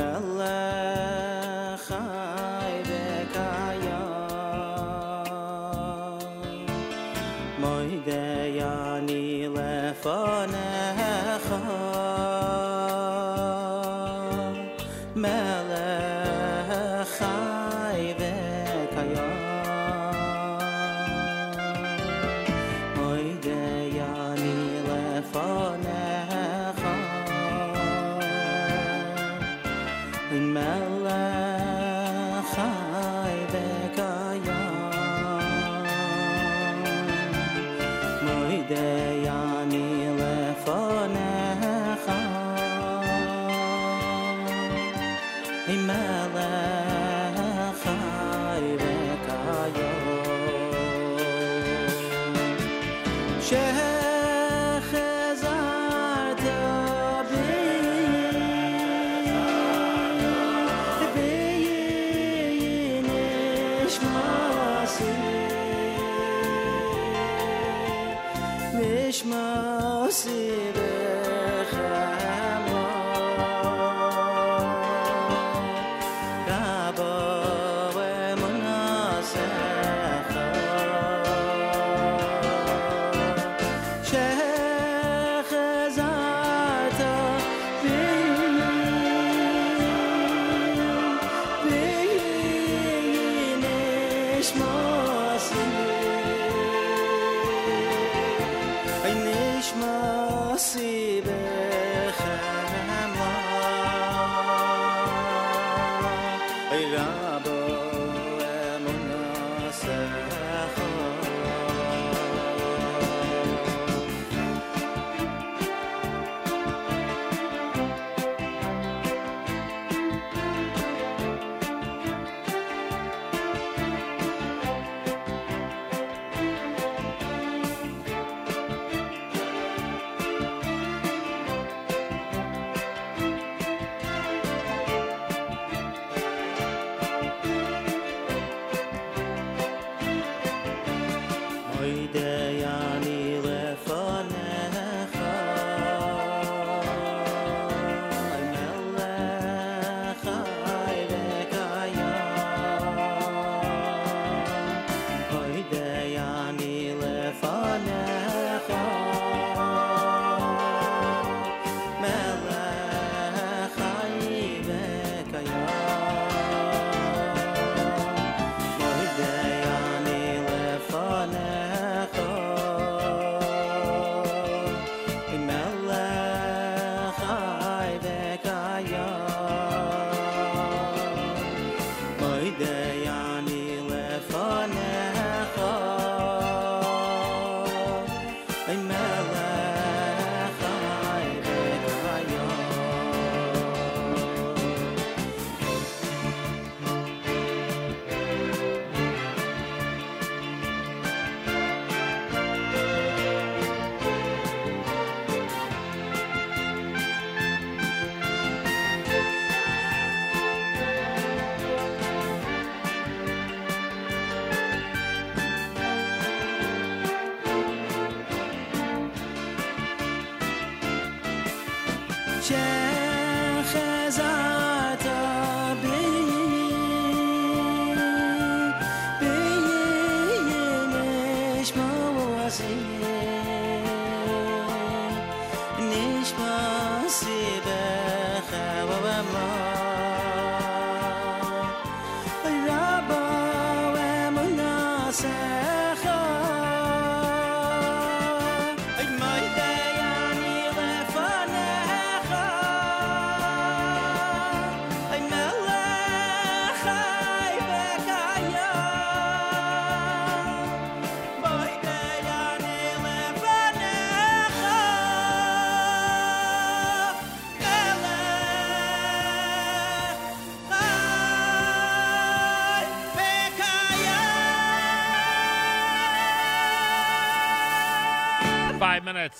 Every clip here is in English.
Al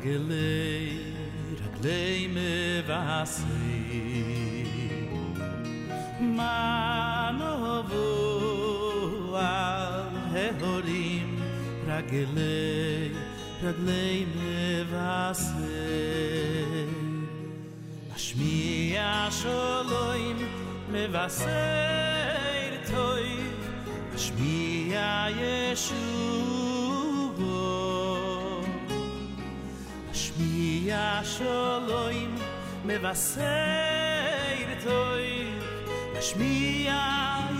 רגלי רגלי מבאסי מה נובו על ההורים רגלי רגלי מבאסי משמיע שלוים מבשר טויב משמיע ישוע משמיע שלוים מבשר טויב משמיע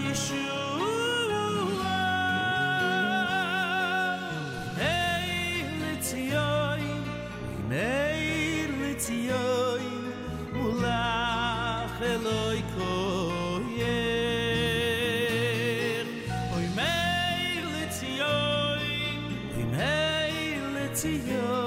ישוע היי לציוי היי לציוי מולך אלוהי koyer oy mei letzioi oy mei letzioi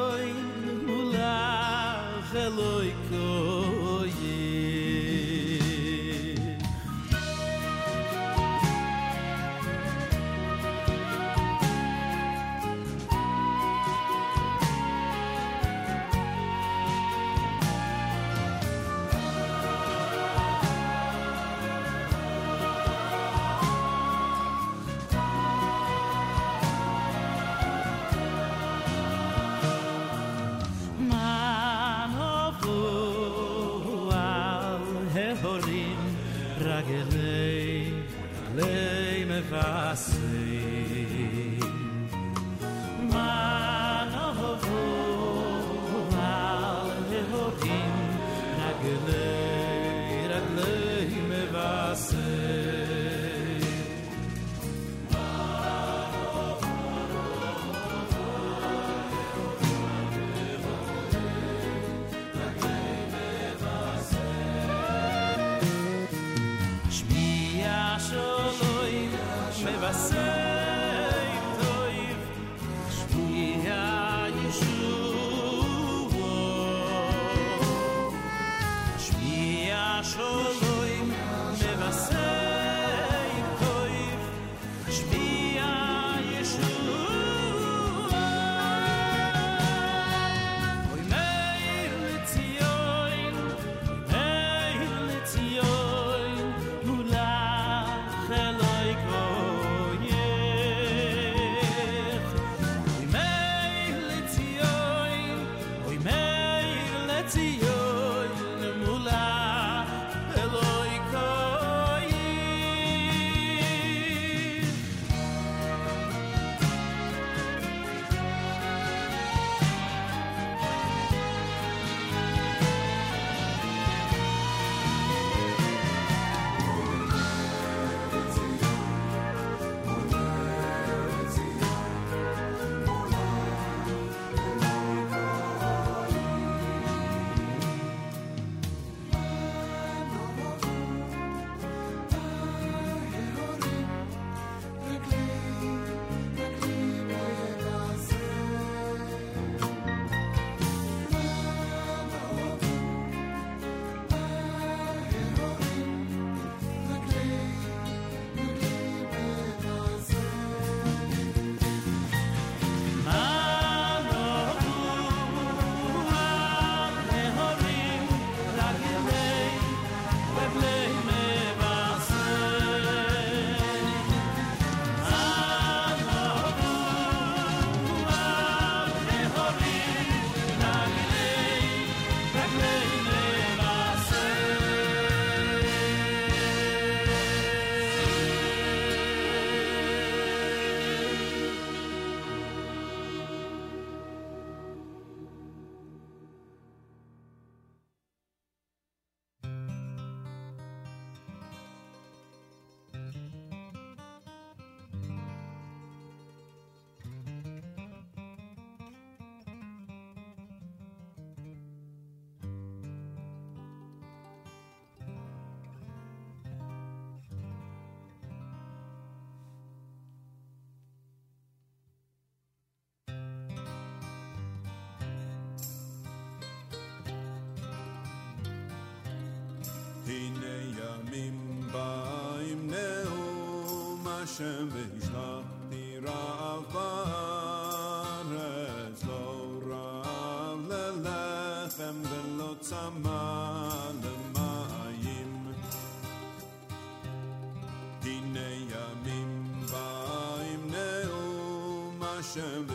akşam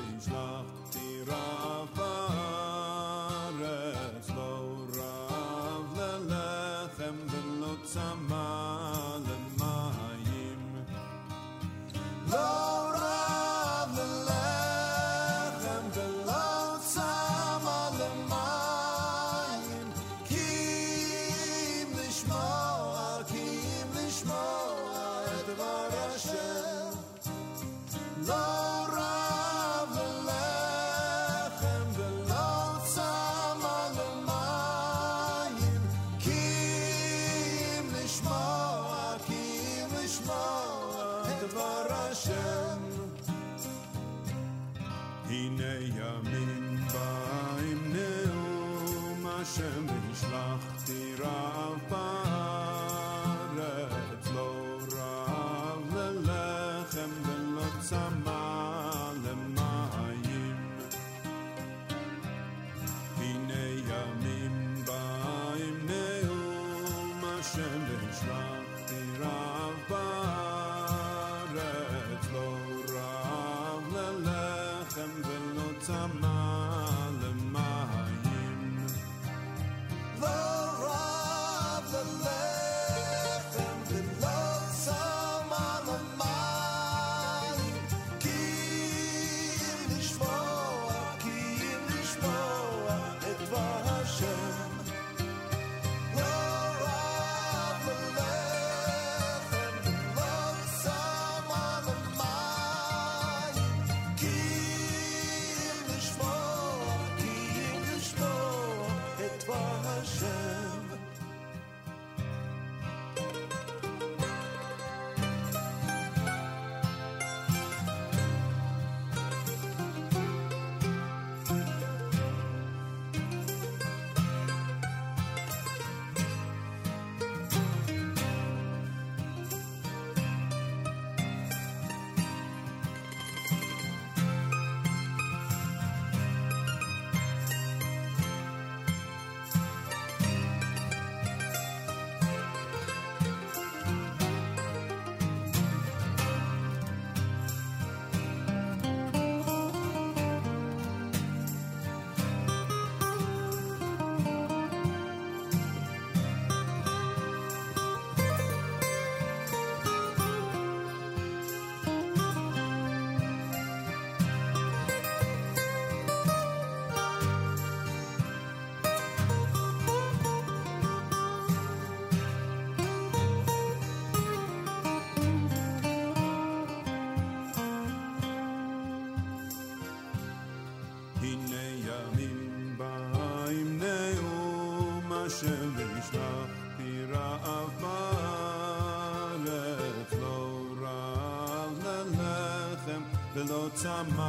Lotama.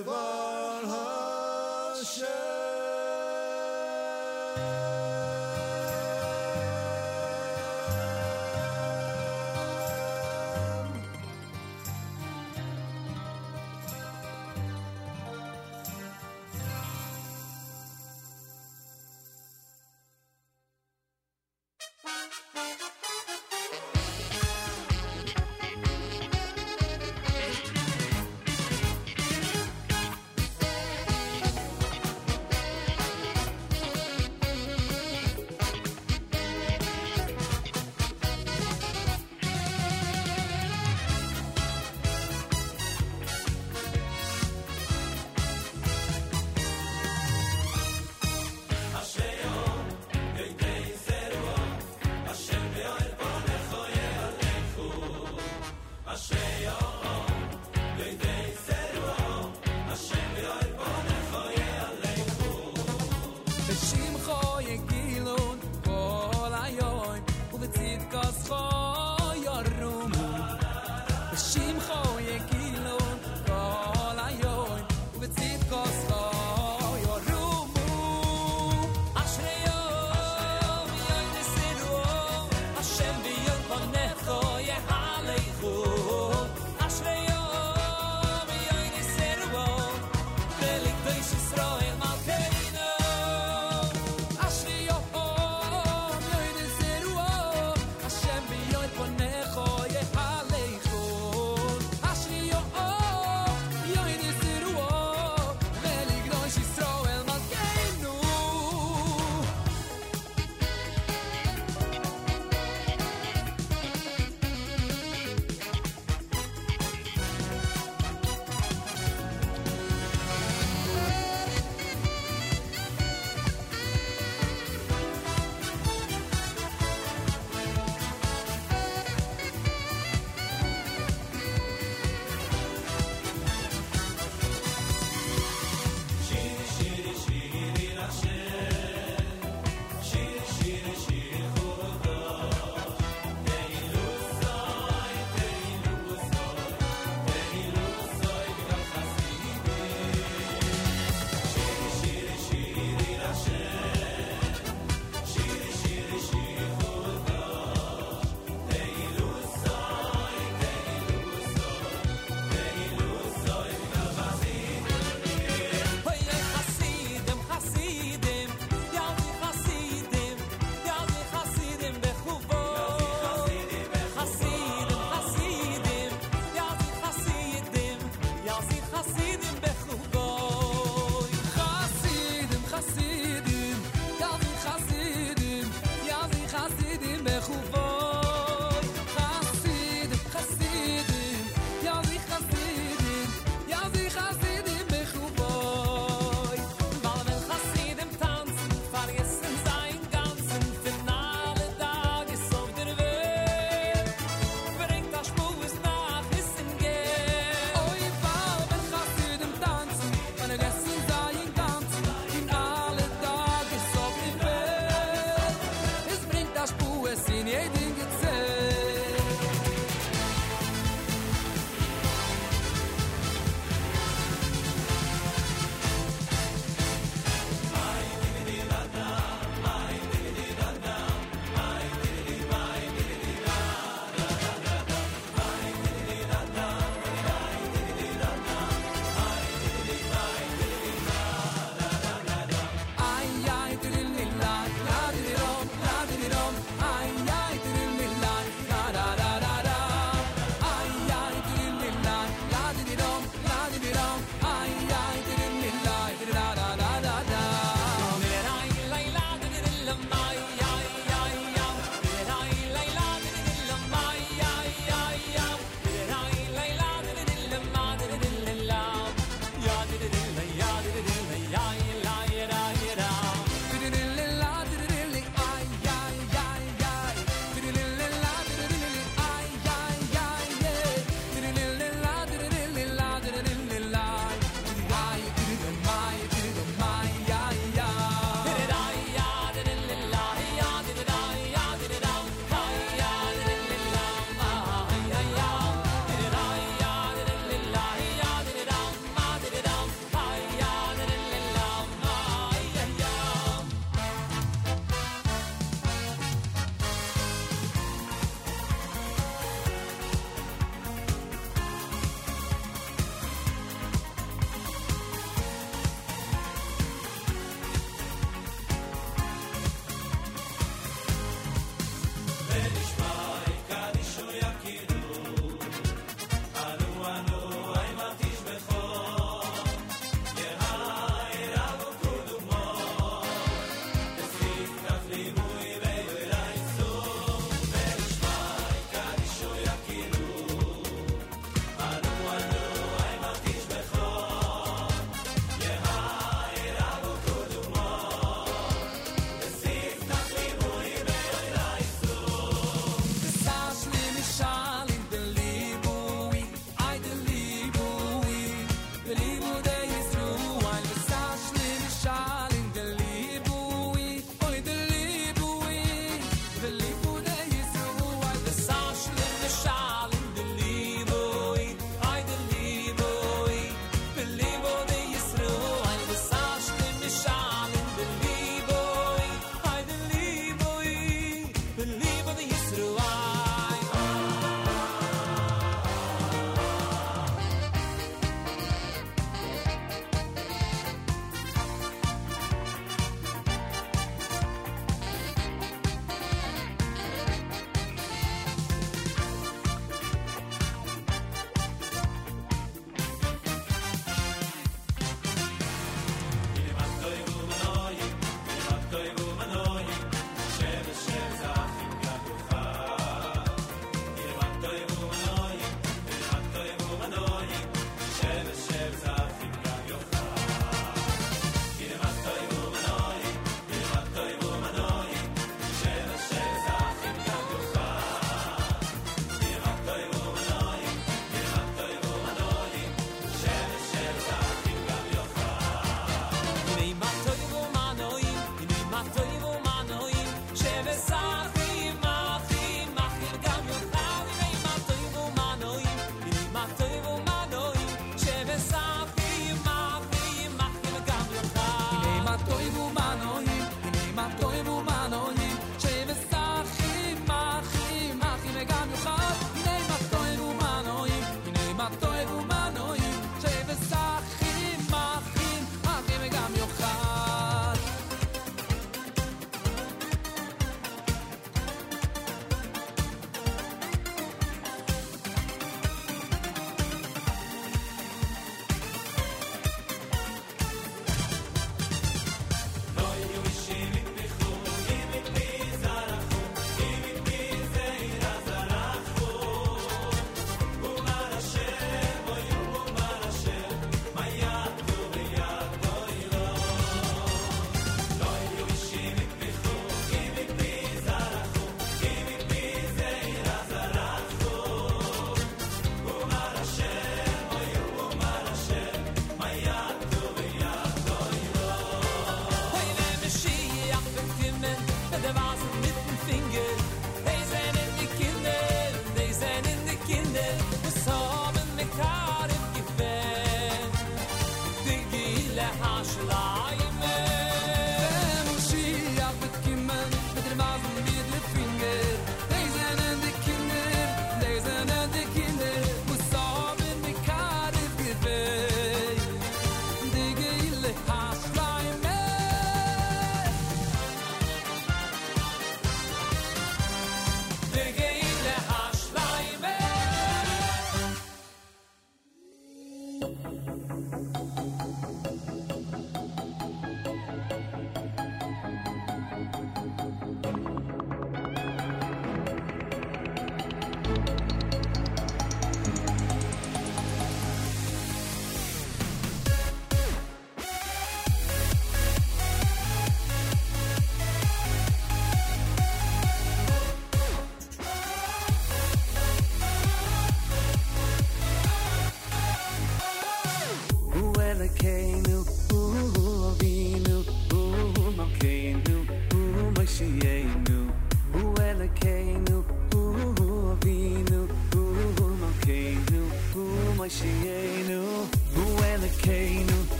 Festival.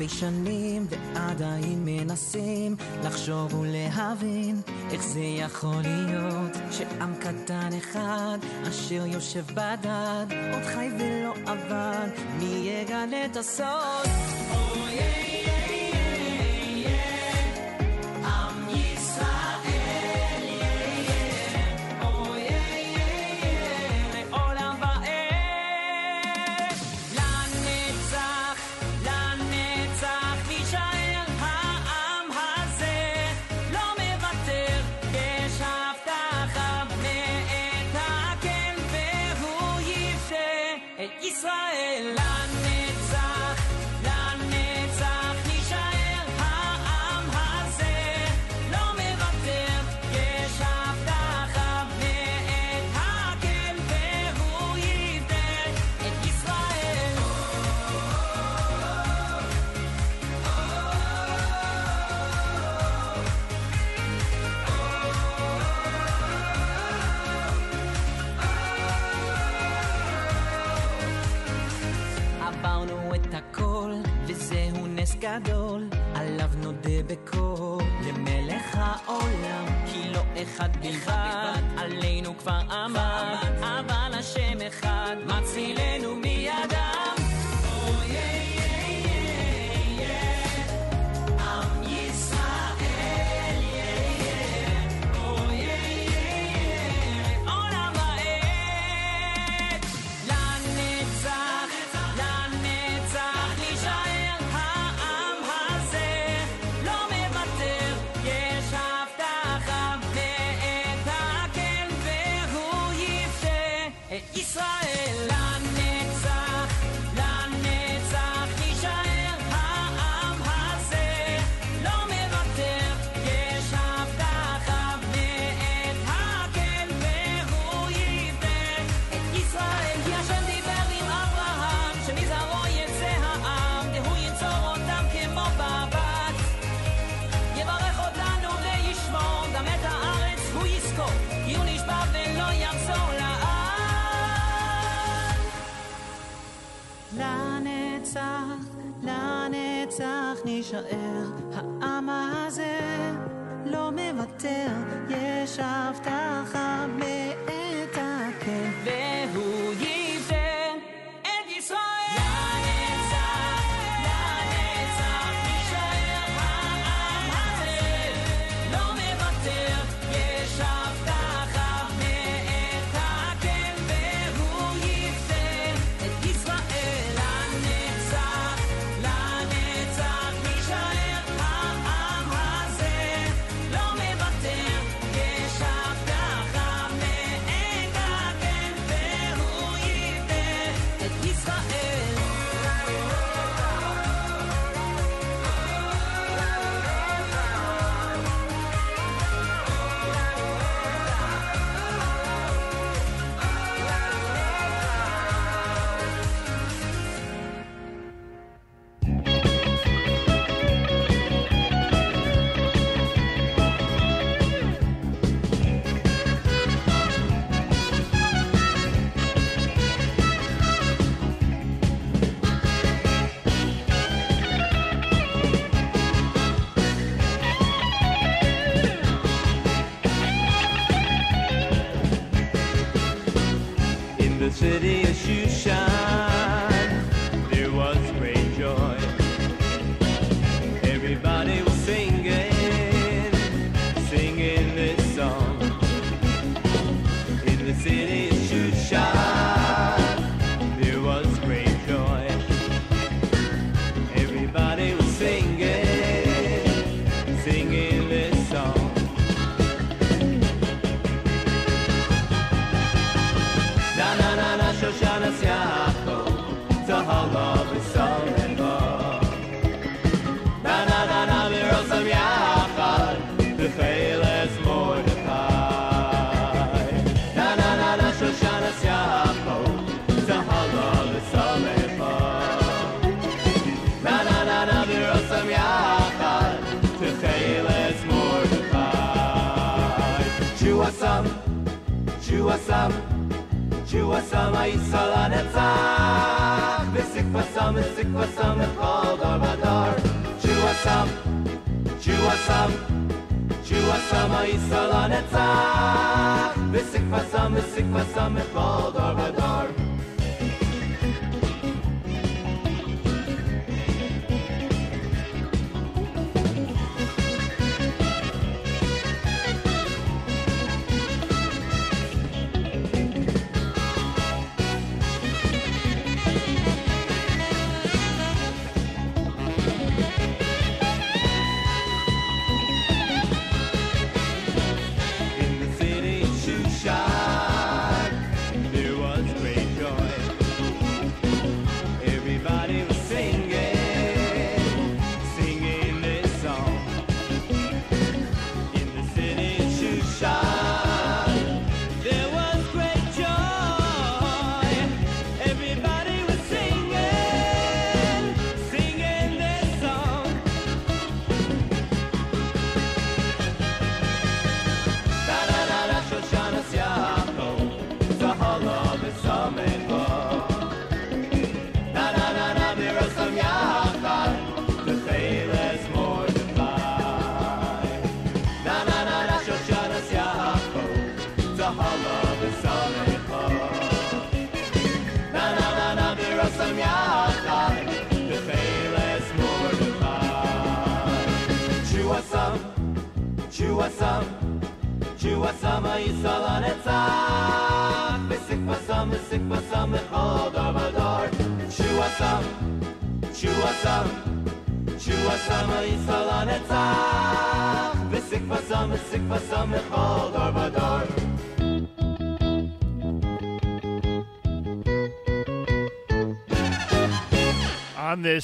אלפי שנים ועדיין מנסים לחשוב ולהבין איך זה יכול להיות שעם קטן אחד אשר יושב בדד עוד חי ולא עבד מי יגנה את הסוד? City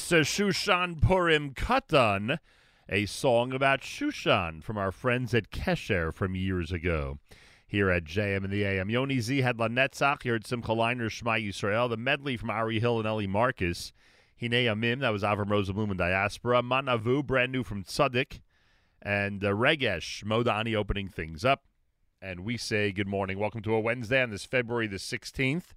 This uh, Shushan Purim Katan, a song about Shushan from our friends at Kesher from years ago. Here at JM and the AM. Yoni Z had La Netzach. You heard Simcha Leiner, Shema Yisrael. The medley from Ari Hill and Ellie Marcus. Hine Amim, that was Avram Rosenblum and Diaspora. Manavu, brand new from Tzaddik. And uh, Regesh, Modani opening things up. And we say good morning. Welcome to a Wednesday on this February the 16th.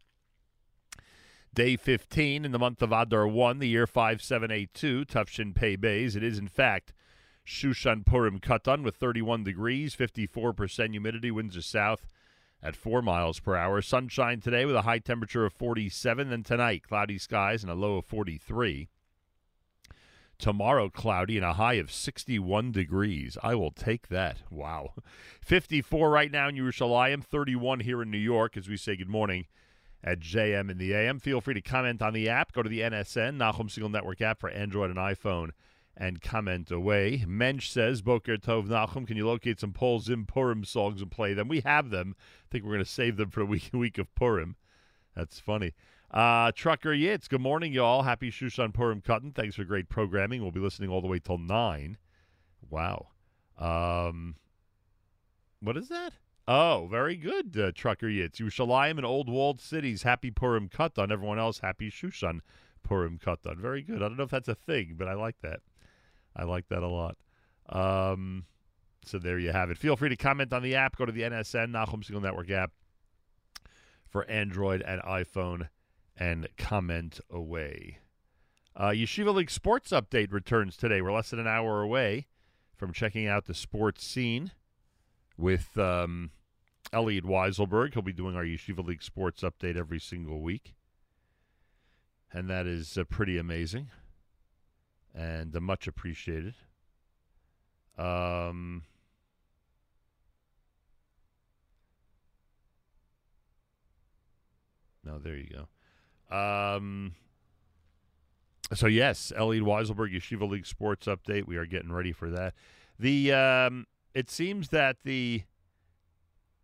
Day 15 in the month of Adar 1, the year 5782, Tufshin Pei Bays. It is, in fact, Shushan Purim Katan with 31 degrees, 54% humidity, winds are south at 4 miles per hour. Sunshine today with a high temperature of 47. Then tonight, cloudy skies and a low of 43. Tomorrow, cloudy and a high of 61 degrees. I will take that. Wow. 54 right now in Yerushalayim, 31 here in New York as we say good morning at JM in the AM. Feel free to comment on the app. Go to the NSN, Nachum Segal Network app for Android and iPhone, and comment away. Mensch says, Boker Tov Nahum, can you locate some Paul Zim Purim songs and play them? We have them. I think we're going to save them for the week, week of Purim. That's funny. Uh, Trucker Yitz, good morning, y'all. Happy Shushan Purim Katan. Thanks for great programming. We'll be listening all the way till 9. Wow. Um, what is that? Oh, very good, uh, Trucker Yitz. Yerushalayim and Old Walled Cities. Happy Purim Katan. Everyone else, happy Shushan Purim Katan. Very good. I don't know if that's a thing, but I like that. I like that a lot. Um, so there you have it. Feel free to comment on the app. Go to the NSN, Nachum Segal Network app for Android and iPhone and comment away. Uh, Yeshiva League Sports Update returns today. We're less than an hour away from checking out the sports scene with um, Elliot Weiselberg. He'll be doing our Yeshiva League Sports Update every single week. And that is uh, pretty amazing and uh, much appreciated. Um, no, there you go. Um, so yes, Elliot Weiselberg, Yeshiva League Sports Update. We are getting ready for that. The um, it seems that the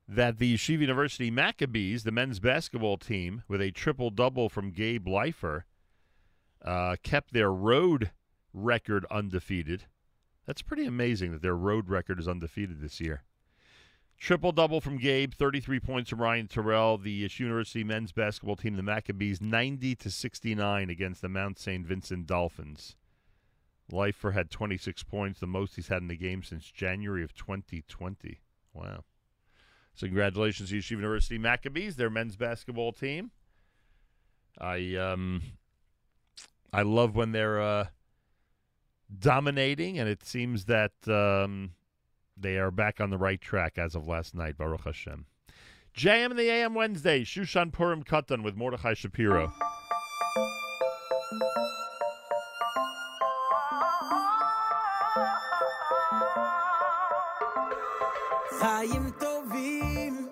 that the Yeshiva University Maccabees, the men's basketball team, with a triple double from Gabe Leifer, uh, kept their road record undefeated. That's pretty amazing that their road record is undefeated this year. Triple double from Gabe, 33 points from Ryan Turell. The Yeshiva University men's basketball team, the Maccabees, 90 to 69 against the Mount St. Vincent Dolphins. Leifer had 26 points, the most he's had in the game since January of 2020. Wow. So congratulations to Yeshiva University Maccabees, their men's basketball team. I um I love when they're uh dominating and it seems that um they are back on the right track as of last night, Baruch Hashem. JM and the AM Wednesday, Shushan Purim Katan with Mordechai Shapiro. חיים טובים,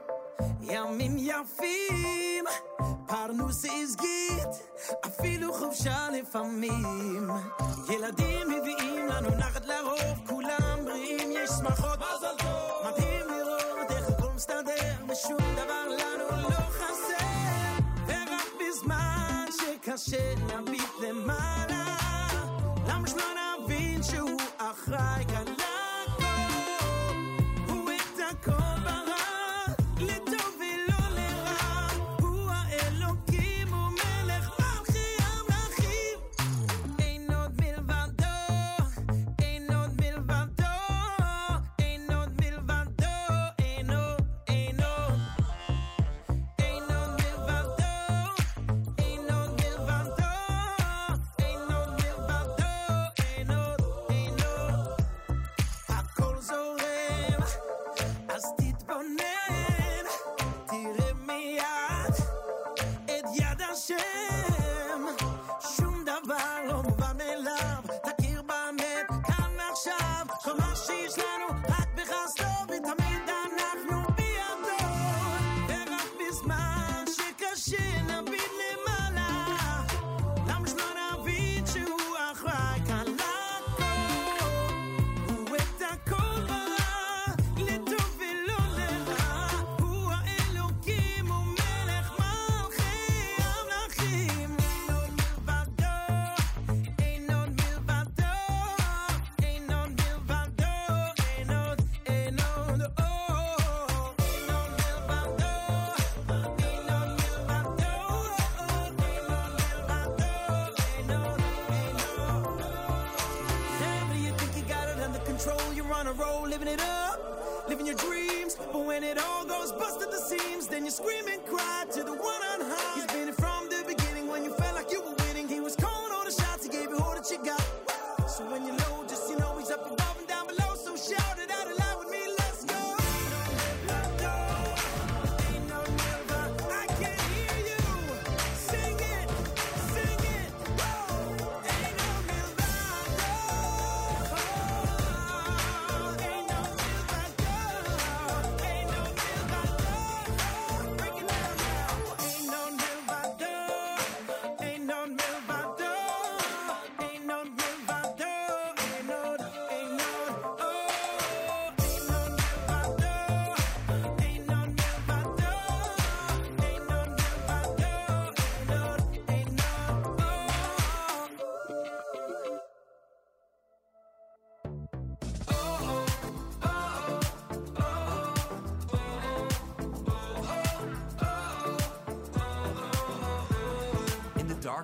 ימים יפים, פרנוס הסגית, אפילו חופשה לפעמים. ילדים מביאים לנו נחת לרוב, כולם בריאים, יש שמחות, מזל טוב. מדהים לראות איך הכל מסתדר, ושום דבר לנו לא חסר. ורק בזמן שקשה נביט למעלה, Roll, living it up, living your dreams.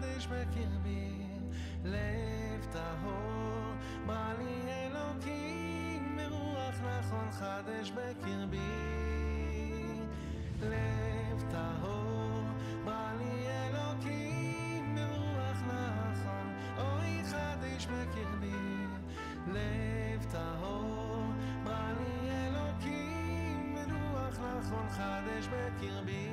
חדש בקרבי, לב טהור, בא לי אלוקים, ברוח נכון חדש בקרבי. לב טהור, בא לי אלוקים, ברוח נכון, אוי חדש בקרבי. לב טהור, בא לי אלוקים, ברוח נכון חדש בקרבי.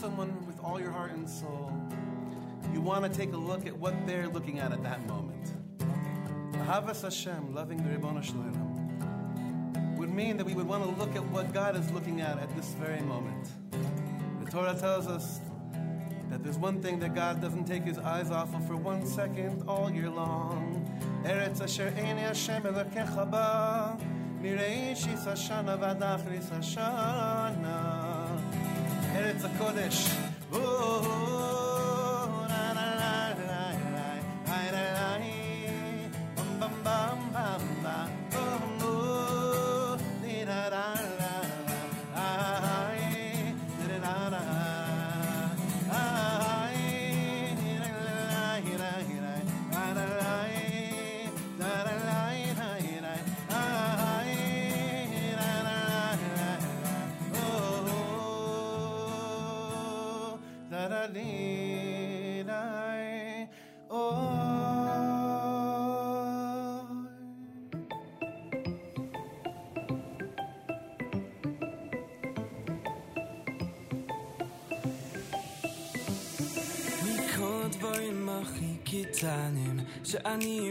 Someone with all your heart and soul, you want to take a look at what they're looking at at that moment. Havas Hashem, loving the Shalom, would mean that we would want to look at what God is looking at at this very moment. The Torah tells us that there's one thing that God doesn't take his eyes off of for one second all year long. Eretz asher eini Hashem elokecha ba, hashana v'ad achris hashana. ארץ הקודש. I need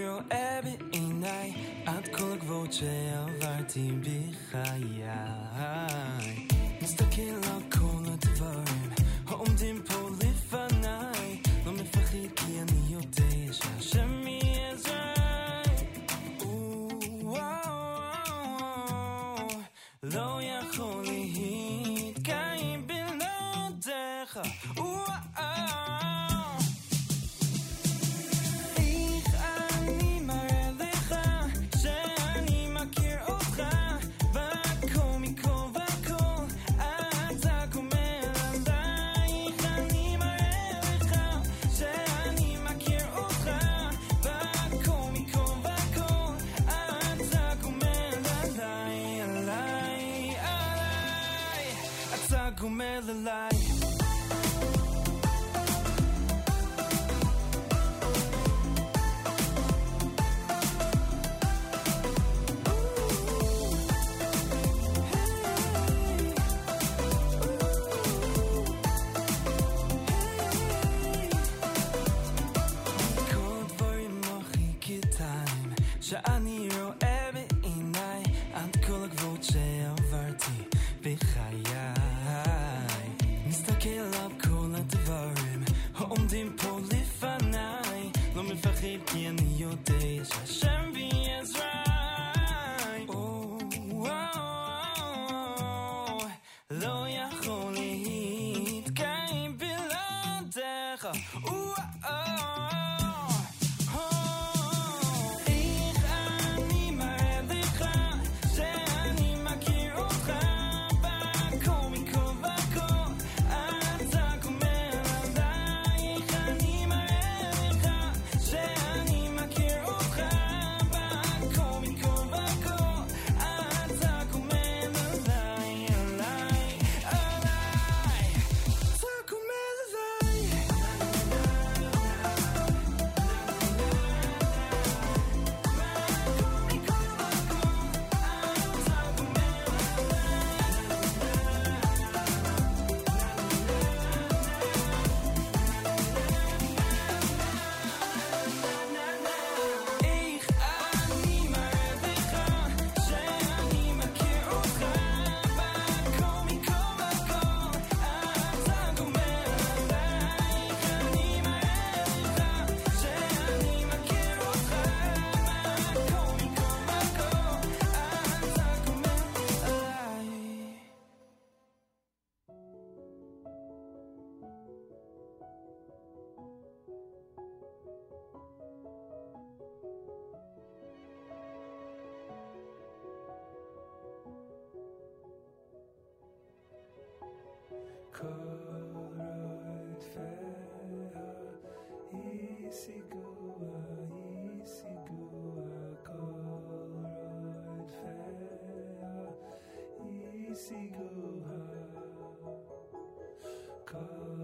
Cause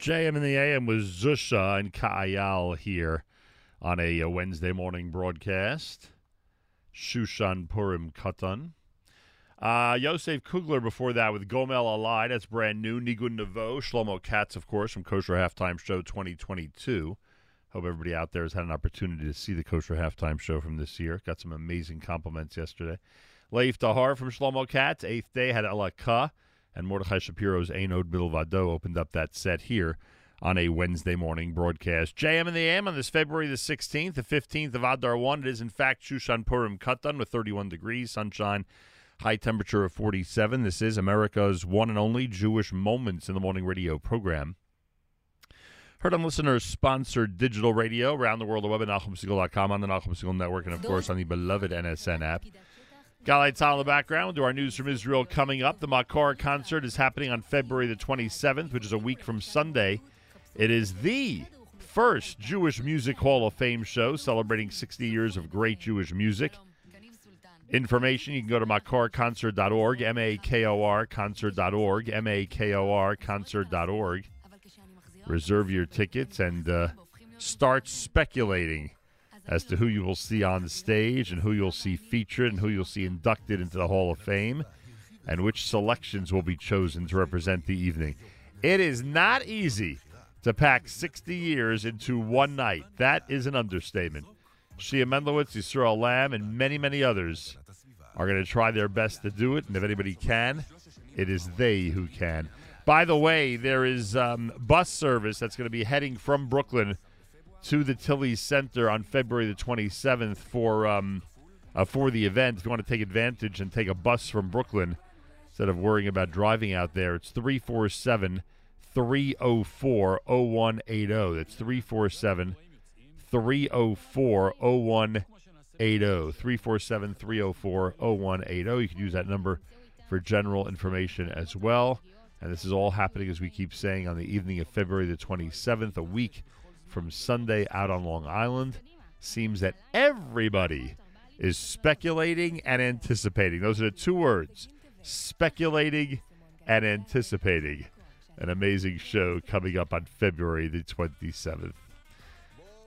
JM in the AM was Zusha and Ka'ayal here on a, uh Wednesday morning broadcast. Shushan Purim Katan. Uh, Yosef Kugler before that with Gomel Alai. That's brand new. Nigun Nevo. Shlomo Katz, of course, from Kosher Halftime Show 2022. Hope everybody out there has had an opportunity to see the Kosher Halftime Show from this year. Got some amazing compliments yesterday. Lev Tahor from Shlomo Katz. Eighth day had Elaka. And Mordechai Shapiro's Ein Od Milvado opened up that set here on a Wednesday morning broadcast. JM and the AM on this February the 16th, the 15th of Adar 1. It is, in fact, Shushan Purim Katan with 31 degrees, sunshine, high temperature of 47. This is America's one and only Jewish Moments in the Morning radio program. Heard on listeners sponsored digital radio around the world, the web at NachumSegal.com, on the Nachum Segal Network, and of course on the beloved NSN app. Galite Tzal in the background. We'll do our news from Israel coming up. The Makor concert is happening on February the 27th, which is a week from Sunday. It is the first Jewish Music Hall of Fame show celebrating 60 years of great Jewish music. Information, you can go to makorconcert.org, M-A-K-O-R concert.org, M-A-K-O-R concert.org. Reserve your tickets and uh, start speculating as to who you will see on the stage and who you'll see featured and who you'll see inducted into the Hall of Fame and which selections will be chosen to represent the evening. It is not easy to pack 60 years into one night. That is an understatement. Shia Mendlowitz, Yisrael Lamm, and many, many others are going to try their best to do it. And if anybody can, it is they who can. By the way, there is um, bus service that's going to be heading from Brooklyn to the Tilles Center on February the 27th for um, uh, for the event. If you want to take advantage and take a bus from Brooklyn instead of worrying about driving out there, it's 347 304 0180. That's 347 304 0180. 347 304 0180. You can use that number for general information as well. And this is all happening, as we keep saying, on the evening of February the 27th, a week from Sunday out on Long Island. Seems that everybody is speculating and anticipating. Those are the two words speculating and anticipating. An amazing show coming up on February the 27th.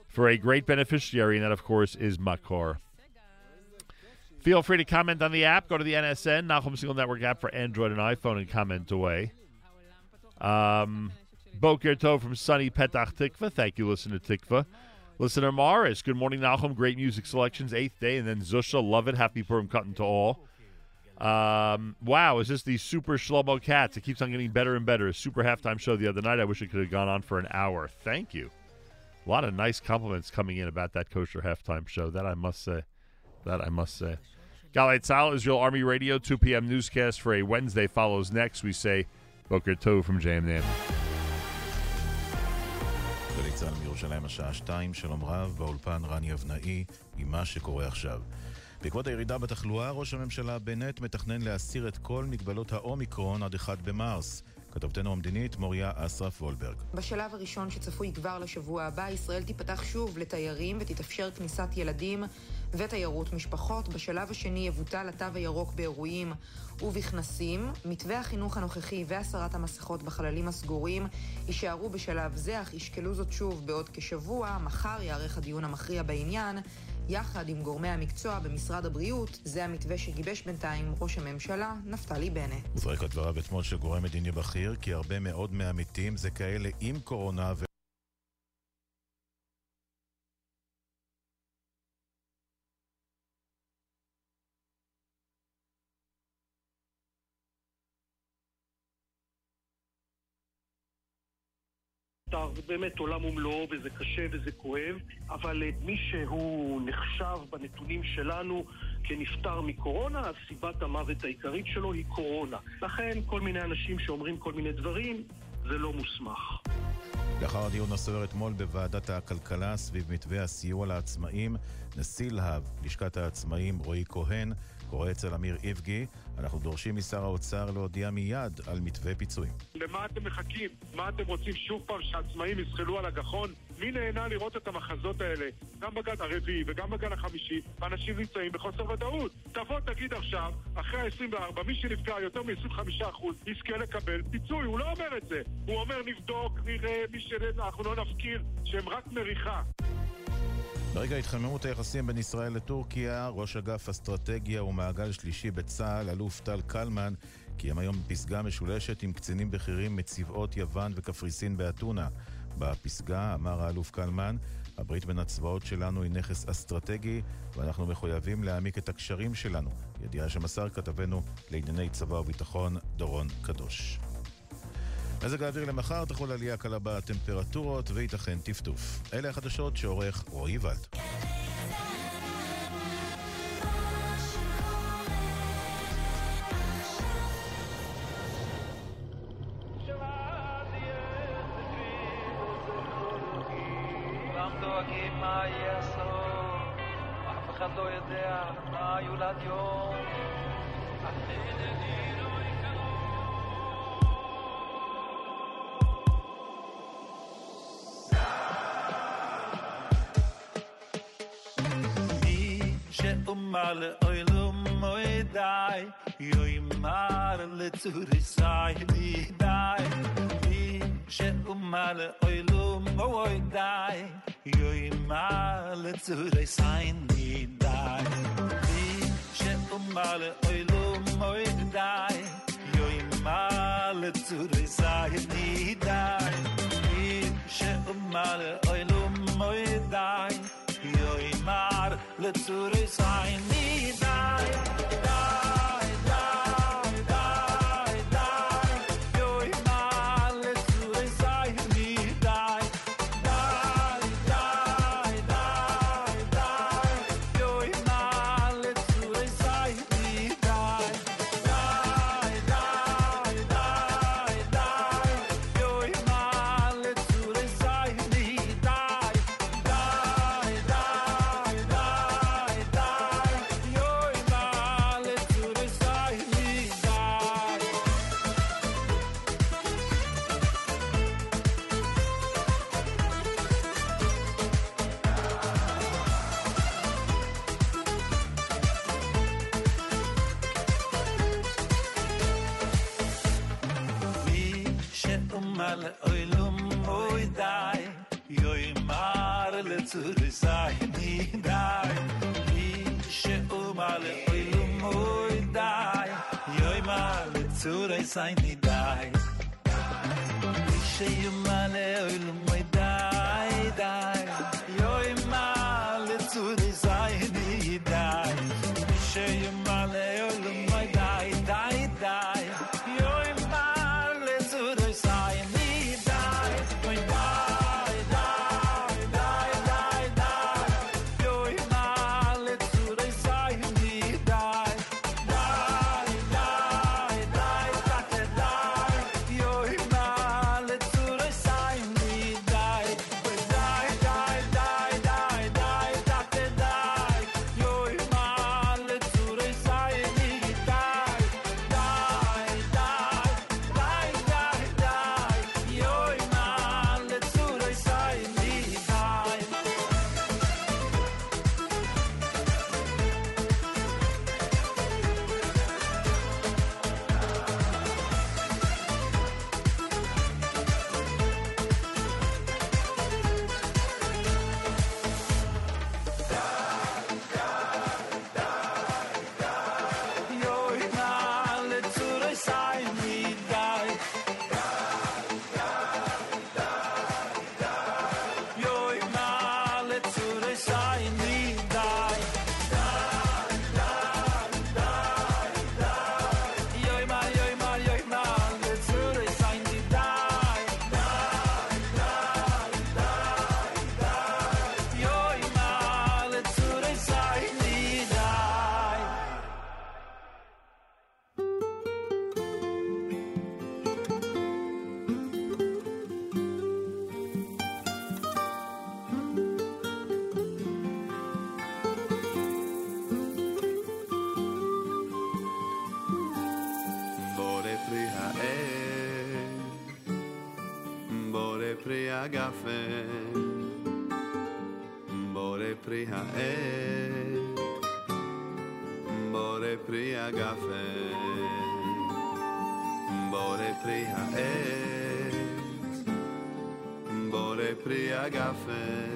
For a great beneficiary, and that, of course, is Makor. Feel free to comment on the app. Go to the NSN, Nachum Segal Network app for Android and iPhone, and comment away. Um, Boker Tov from sunny Petach Tikva. Thank you, listener Tikva. Listener Morris, good morning, Nachum. Great music selections, eighth day, and then Zusha, love it. Happy Purim Katan to all. Um, wow, is this the Super Shlomo Katz? It keeps on getting better and better. A super halftime show the other night. I wish it could have gone on for an hour. Thank you. A lot of nice compliments coming in about that kosher halftime show. That I must say. That I must say. Galay Tzal, Israel Army Radio, 2 p.m. newscast for a Wednesday follows next. We say Boker Tov from JM גלי צה"ל מירושלים השעה 2, שלום רב, באולפן רני אבנאי עם מה שקורה עכשיו. בעקבות הירידה בתחלואה, ראש הממשלה בנט מתכנן להסיר את כל מגבלות האומיקרון עד 1 במרס. כתבתנו המדינית מוריה אסרף וולברג. בשלב הראשון שצפוי כבר לשבוע הבא, ישראל תיפתח שוב לתיירים ותתאפשר כניסת ילדים ותיירות משפחות. בשלב השני יבוטל התו הירוק באירועים ובכנסים. מתווה החינוך הנוכחי והסרת המסכות בחללים הסגורים יישארו בשלב זה, אך ישקלו זאת שוב בעוד כשבוע. מחר ייערך הדיון המכריע בעניין. יחד עם גורמי המקצוע במשרד הבריאות, זה המתווה שגיבש בינתיים ראש הממשלה נפתלי בנט. זרק על דבריו אתמול של גורם מדיני בכיר, כי הרבה מאוד מהמתים זה כאלה עם קורונה ו... זה באמת עולם ומלואו וזה קשה וזה כואב, אבל אה, מי שהוא נחשב בנתונים שלנו כנפטר מקורונה, אז סיבת המוות העיקרית שלו היא קורונה. לכן כל מיני אנשים שאומרים כל מיני דברים, זה לא מוסמך. לאחר הדיון הסוער אתמול בוועדת הכלכלה סביב מתווה הסיוע לעצמאים, נשיא להב, לשכת העצמאים רועי כהן, קורא אצל אמיר איבגי, אנחנו דורשים משר האוצר להודיע מיד על מתווה פיצויים. למה אתם מחכים? מה אתם רוצים שוב פעם שהעצמאים יזחלו על הגחון? מי נהנה לראות את המחזות האלה? גם בגל הרביעי וגם בגל החמישי, אנשים נמצאים בחוסר ודאות. תבוא תגיד עכשיו, אחרי ה-24, מי שנפגע יותר מ-25% יזכה לקבל פיצוי. הוא לא אומר את זה. הוא אומר נבדוק, נראה, מי שאנחנו לא נפקיר, שהם רק מריחה. ברגע התחממות היחסים בין ישראל לטורקיה, ראש אגף אסטרטגיה ומעגל שלישי בצה"ל, אלוף טל קלמן, קיים היום פסגה משולשת עם קצינים בכירים מצבאות יוון וקפריסין באתונה. בפסגה אמר האלוף קלמן, הברית בין הצבאות שלנו היא נכס אסטרטגי ואנחנו מחויבים להעמיק את הקשרים שלנו. ידיעה שמסר כתבנו לענייני צבא וביטחון דורון קדוש. מזג האוויר למחר תחול עלייה קלה בטמפרטורות וייתכן טפטוף. אלה החדשות שעורך רועי ולד. אף אחד לא יודע מה יולד יום. שאומר לאוילום מוי די, יאמר לצורי סי לי די. מי שאומר לאוילום מוי די, יאמר לצורי סי לי די. מי שאומר לאוילום מוי די, יאמר לצורי סי לי די. מי שאומר לאוילום מוי די, יאמר לצורי סי Le tue sai mi zu reis ein die dai. Ich sehe meine Öl und קפה, אה, בורא פרי העט, בורא פרי הגפה, אה, בורא פרי העט, בורא פרי הגפה.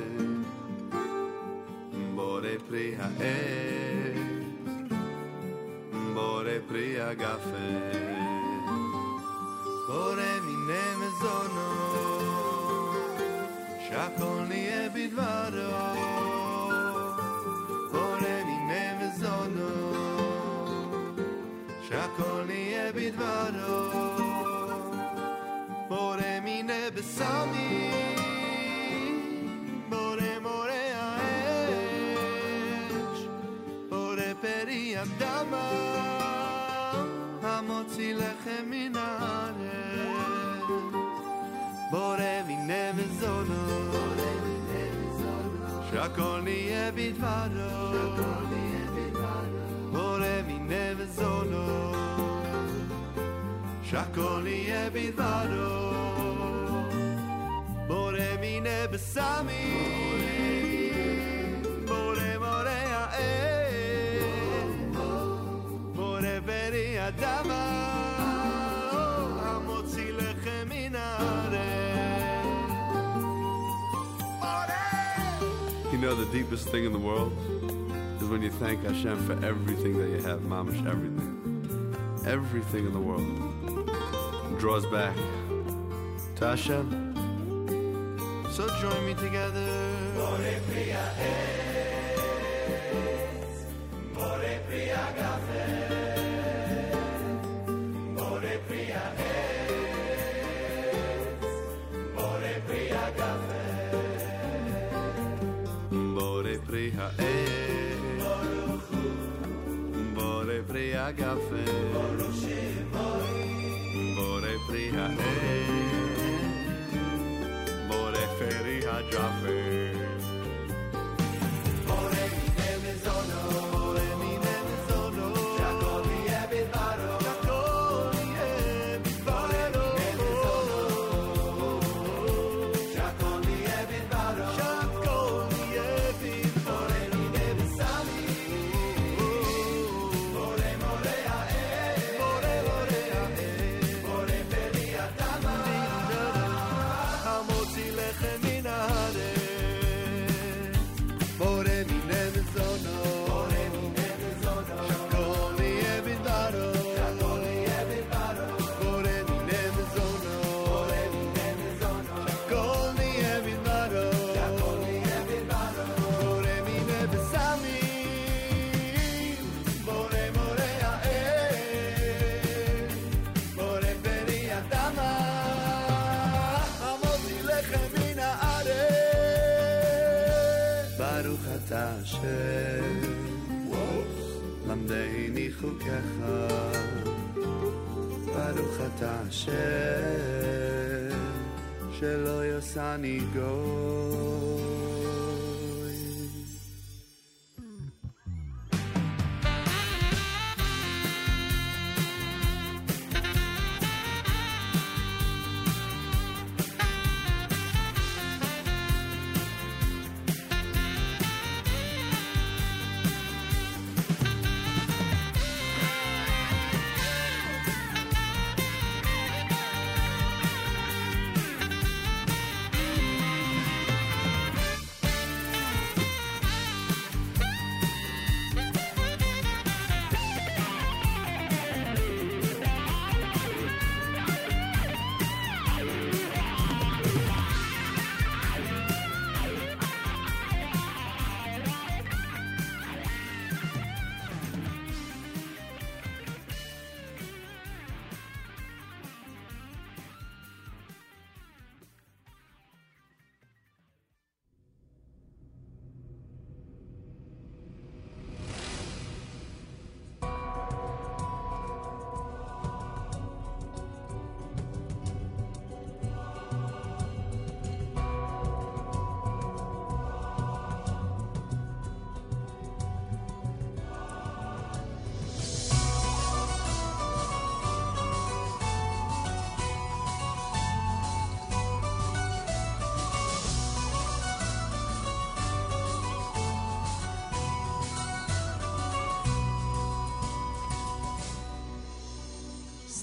Draconi je bitvaro Draconi je bitvaro Bore mi ne vezono Draconi je bitvaro Bore mi ne besami Bore more a e. Bore beri adama the deepest thing in the world is when you thank Hashem for everything that you have, mamish, everything. Everything in the world draws back to Hashem. So join me together. Pria gafe, ha'gafe, bore sunny go.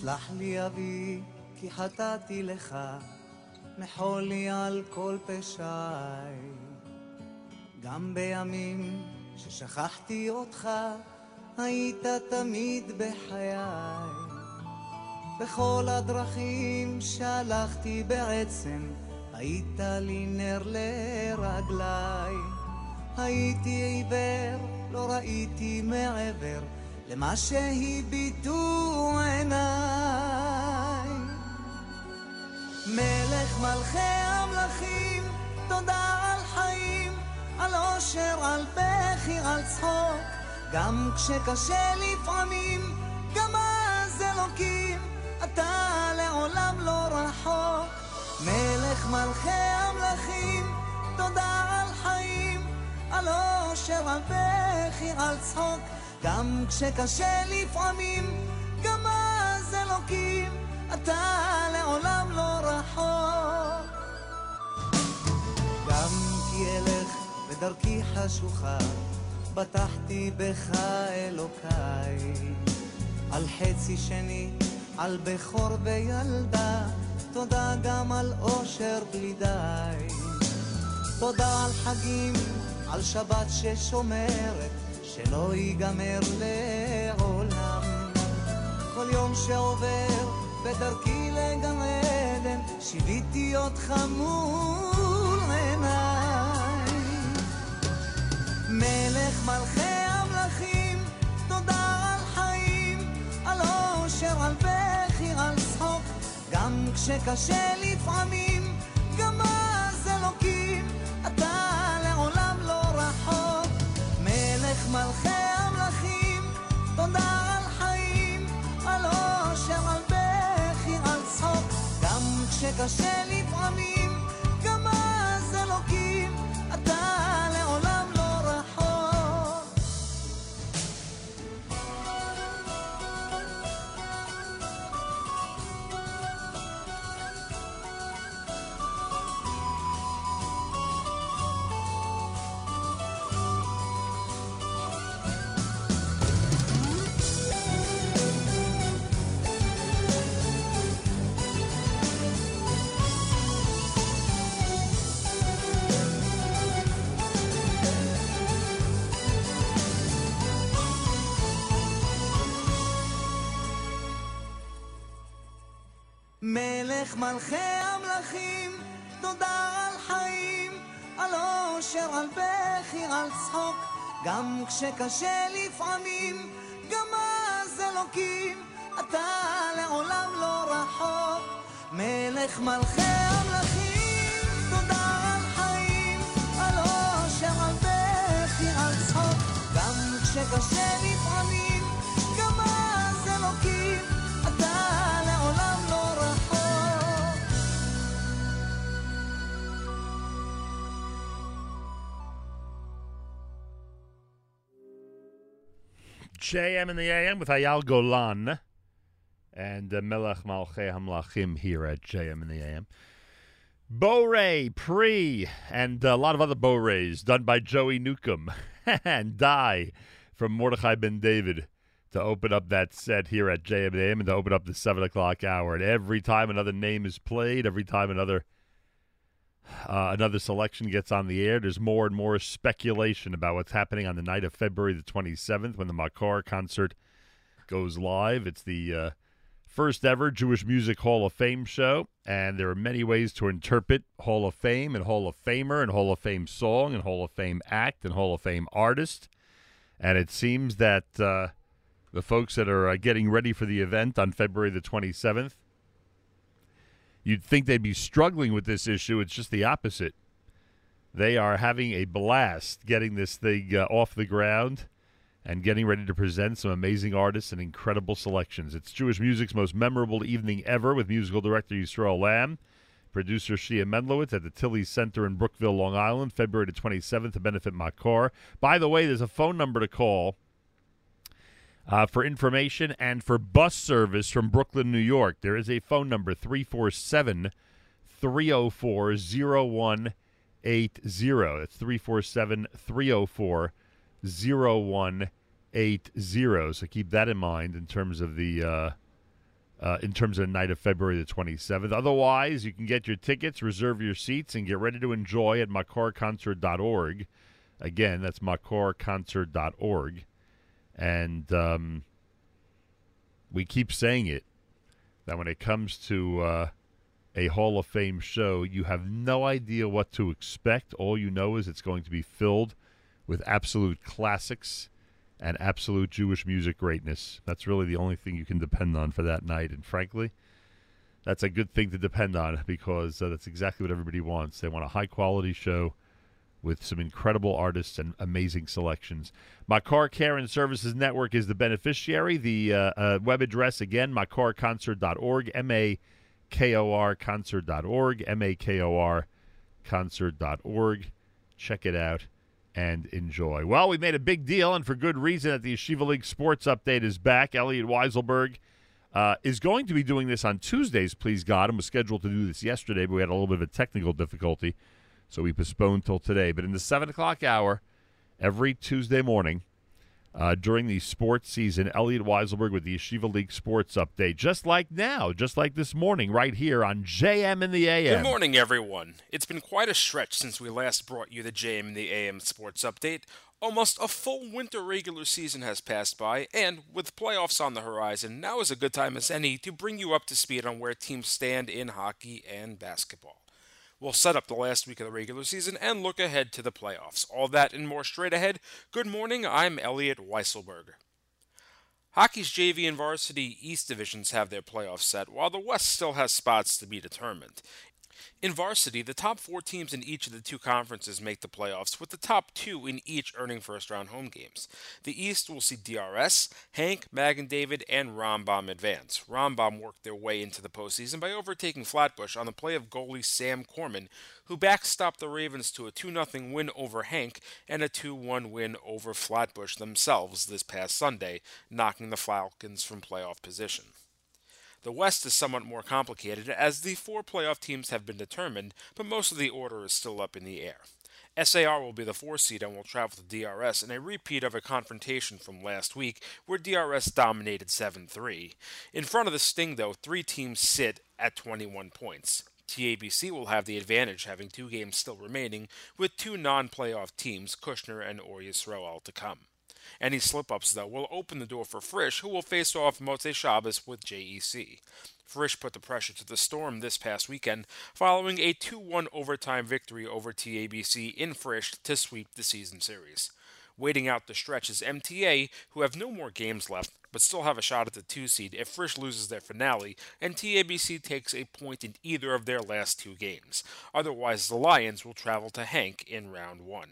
סלח לי אבי, כי חטאתי לך, מחול לי על כל פשעי. גם בימים ששכחתי אותך, היית תמיד בחיי. בכל הדרכים שהלכתי בעצם, היית לי נר לרגליי. הייתי עיוור, לא ראיתי מעבר למה שהביטו עיניי. מלך מלכי המלכים, תודה על חיים, על אושר, על בכי, על צחוק. גם כשקשה לפעמים, גם אז אלוקים, אתה לעולם לא רחוק. מלך מלכי המלכים, תודה על חיים, על אושר, על בכי, על צחוק. גם כשקשה לפעמים, גם אז אלוקים, אתה לעולם לא רחוק. גם כי אלך בדרכי חשוכה, בטחתי בך אלוקיי. על חצי שני, על בכור וילדה, תודה גם על אושר בלי די. תודה על חגים, על שבת ששומרת, שלא ייגמר לעולם. כל יום שעובר בדרכי לגן עדן, שיוויתי אותך מול עיניי. מלך מלכי המלכים, תודה על חיים, על אושר, על בכי, על צחוק, גם כשקשה לפעמים, גם אז אלוקים, אתה מלכי המלכים, לפעמים, מלך מלכי המלכים, תודה על חיים, על אושר, על בכי, על צחוק, גם כשקשה לפעמים, גם אז אלוקים, אתה לעולם לא רחוק. מלך מלכי המלכים, תודה על חיים, על אושר, על בכי, על צחוק, גם כשקשה לפעמים, JM in the AM with Eyal Golan and uh, Melech Malchei Hamlachim here at JM in the AM. Bore, Pre, and a lot of other Bores done by Joey Newcomb and Die from Mordechai Ben David to open up that set here at JM in the AM and to open up the 7 o'clock hour. And every time another name is played, every time another uh, another selection gets on the air, there's more and more speculation about what's happening on the night of February the 27th when the Makor concert goes live. It's the uh, first ever Jewish Music Hall of Fame show, and there are many ways to interpret Hall of Fame and Hall of Famer and Hall of Fame song and Hall of Fame act and Hall of Fame artist. And it seems that uh, the folks that are uh, getting ready for the event on February the 27th You'd think they'd be struggling with this issue. It's just the opposite. They are having a blast getting this thing uh, off the ground and getting ready to present some amazing artists and incredible selections. It's Jewish music's most memorable evening ever with musical director Yisrael Lamm, producer Shia Mendlowitz at the Tilles Center in Brookville, Long Island, February the 27th to benefit Makor. By the way, there's a phone number to call uh, for information and for bus service from Brooklyn, New York. There is a phone number 347 304 0180. That's 347 304 0180. So keep that in mind in terms of the. Uh, uh, in terms of the night of February the 27th. Otherwise, you can get your tickets, reserve your seats, and get ready to enjoy at makorconcert.org. Again, that's makorconcert.org. And um, we keep saying it that when it comes to uh, a Hall of Fame show, you have no idea what to expect. All you know is it's going to be filled with absolute classics and absolute Jewish music greatness. That's really the only thing you can depend on for that night. And frankly, that's a good thing to depend on because uh, that's exactly what everybody wants. They want a high quality show with some incredible artists and amazing selections. Makor Care and Services Network is the beneficiary. The uh, uh, web address again, makorconcert.org, M A K O R concert.org, M A K O R concert.org. Check it out and enjoy. Well, we made a big deal, and for good reason, that the Yeshiva League Sports Update is back. Elliot Weiselberg uh, is going to be doing this on Tuesdays, please God, and was scheduled to do this yesterday, but we had a little bit of a technical difficulty, so we postponed till today. But in the 7 o'clock hour, every Tuesday morning, uh, during the sports season, Elliot Weiselberg with the Yeshiva League Sports Update, just like now, just like this morning, right here on JM in the AM. Good morning, everyone. It's been quite a stretch since we last brought you the JM in the AM Sports Update. Almost a full winter regular season has passed by, and with playoffs on the horizon, now is a good time as any to bring you up to speed on where teams stand in hockey and basketball. We'll set up the last week of the regular season and look ahead to the playoffs. All that and more straight ahead. Good morning, I'm Elliot Weiselberg. Hockey's JV and varsity East divisions have their playoffs set, while the West still has spots to be determined. In varsity, the top four teams in each of the two conferences make the playoffs, with the top two in each earning first round home games. The East will see DRS, HANC, Magen David, and Rambam advance. Rambam worked their way into the postseason by overtaking Flatbush on the play of goalie Sam Corman, who backstopped the Ravens to a 2 0 win over HANC and a 2 1 win over Flatbush themselves this past Sunday, knocking the Falcons from playoff position. The West is somewhat more complicated as the four playoff teams have been determined, but most of the order is still up in the air. SAR will be the four seed and will travel to DRS in a repeat of a confrontation from last week where DRS dominated 7 3. In front of the Sting, though, three teams sit at 21 points. TABC will have the advantage having two games still remaining, with two non playoff teams, Kushner and Or Yisrael, to come. Any slip ups, though, will open the door for Frisch, who will face off Motzei Shabbos with JEC. Frisch put the pressure to the Storm this past weekend, following a 2 1 overtime victory over TABC in Frisch to sweep the season series. Waiting out the stretch is MTA, who have no more games left, but still have a shot at the 2 seed if Frisch loses their finale and TABC takes a point in either of their last two games. Otherwise, the Lions will travel to HANC in round 1.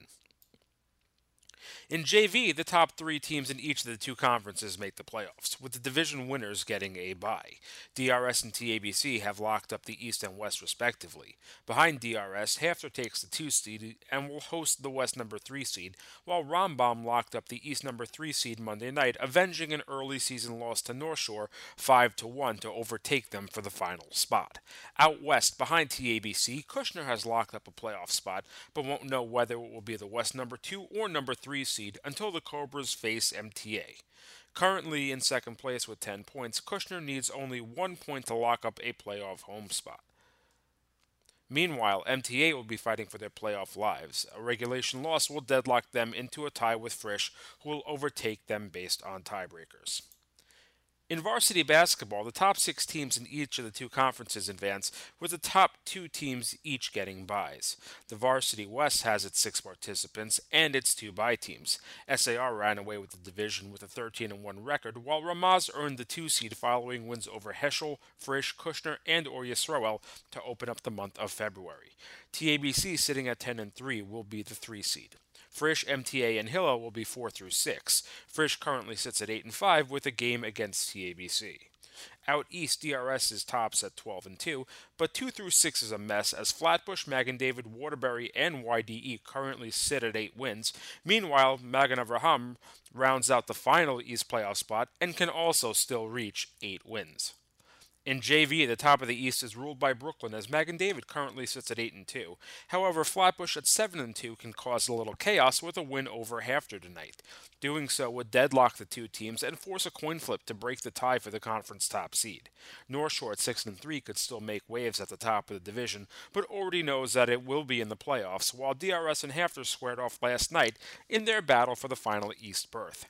In JV, the top three teams in each of the two conferences make the playoffs, with the division winners getting a bye. DRS and TABC have locked up the East and West respectively. Behind DRS, HAFTR takes the 2 seed and will host the West number 3 seed, while Rambam locked up the East number 3 seed Monday night, avenging an early season loss to North Shore 5 to 1 to overtake them for the final spot. Out west, behind TABC, Kushner has locked up a playoff spot, but won't know whether it will be the West number 2 or number 3 seed until the Cobras face MTA. Currently in second place with 10 points, Kushner needs only one point to lock up a playoff home spot. Meanwhile, MTA will be fighting for their playoff lives. A regulation loss will deadlock them into a tie with Frisch, who will overtake them based on tiebreakers. In varsity basketball, the top six teams in each of the two conferences advance, with the top two teams each getting byes. The varsity West has its six participants and its two bye teams. SAR ran away with the division with a 13 1 record, while Ramaz earned the two seed following wins over Heschel, Frisch, Kushner, and Or Yisroel to open up the month of February. TABC sitting at 10 3 will be the three seed. Frisch, MTA, and Hillel will be 4 through 6. Frisch currently sits at 8 and 5 with a game against TABC. Out east, DRS is tops at 12 and 2, but 2 through 6 is a mess as Flatbush, Magen David, Waterbury, and YDE currently sit at 8 wins. Meanwhile, Magen Avraham rounds out the final East playoff spot and can also still reach 8 wins. In JV, the top of the East is ruled by Brooklyn, as Magen David currently sits at 8 and 2. However, Flatbush at 7 and 2 can cause a little chaos with a win over HAFTR tonight. Doing so would deadlock the two teams and force a coin flip to break the tie for the conference top seed. North Shore at 6 and 3 could still make waves at the top of the division, but already knows that it will be in the playoffs, while DRS and HAFTR squared off last night in their battle for the final East berth.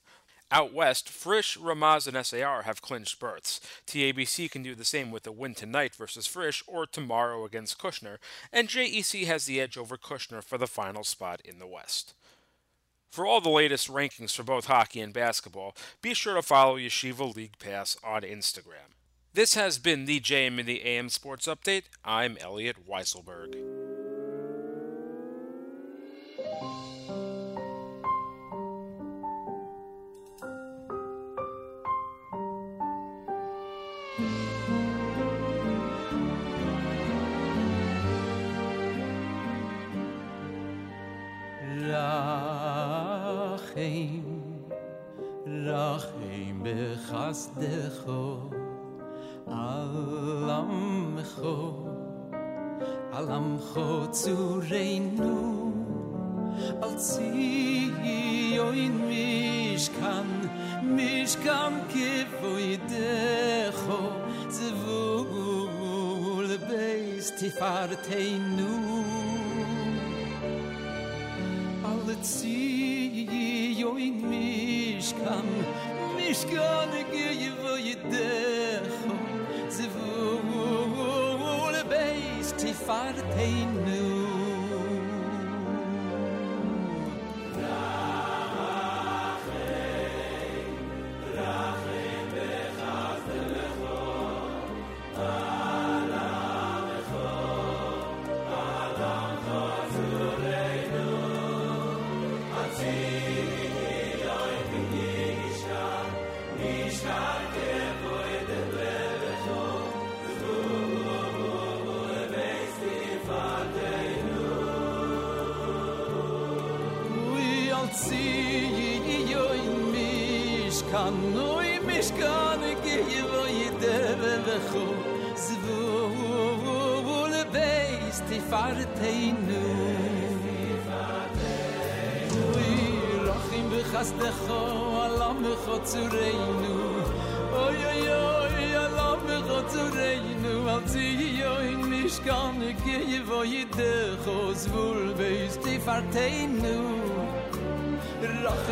Out west, Frisch, Ramaz, and SAR have clinched berths. TABC can do the same with a win tonight versus Frisch or tomorrow against Kushner, and JEC has the edge over Kushner for the final spot in the West. For all the latest rankings for both hockey and basketball, be sure to follow Yeshiva League Pass on Instagram. This has been the JM in the AM Sports Update. I'm Elliot Weiselberg. בחסדך על עמך, על עמך צורנו, על ציון משכן, משכן כבוידך, זבול בייס תפארתנו. nishkane ge yevo yedech ze vu le beis teinu אוי רחים וחסדך astekh al a אוי oy oy oy al a mkhotsureinu alt yi yo in mish gan ne ge vo yideh oz אוי ve isti far teinu lach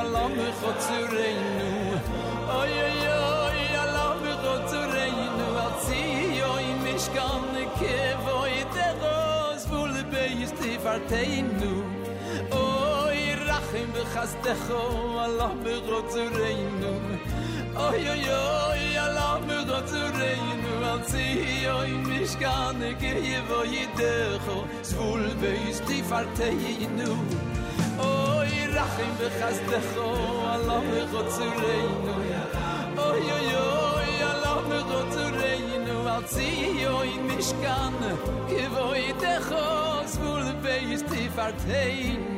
al oy oy oy yo in tein אוי רחם rachn wir khast אוי אוי allah be grots אל ציוי משכן גייבו oy allah be grots אוי רחם alsi oy fish אוי אוי yevoy allah zi oi mishkan ke voy te khos vul peist di farteyn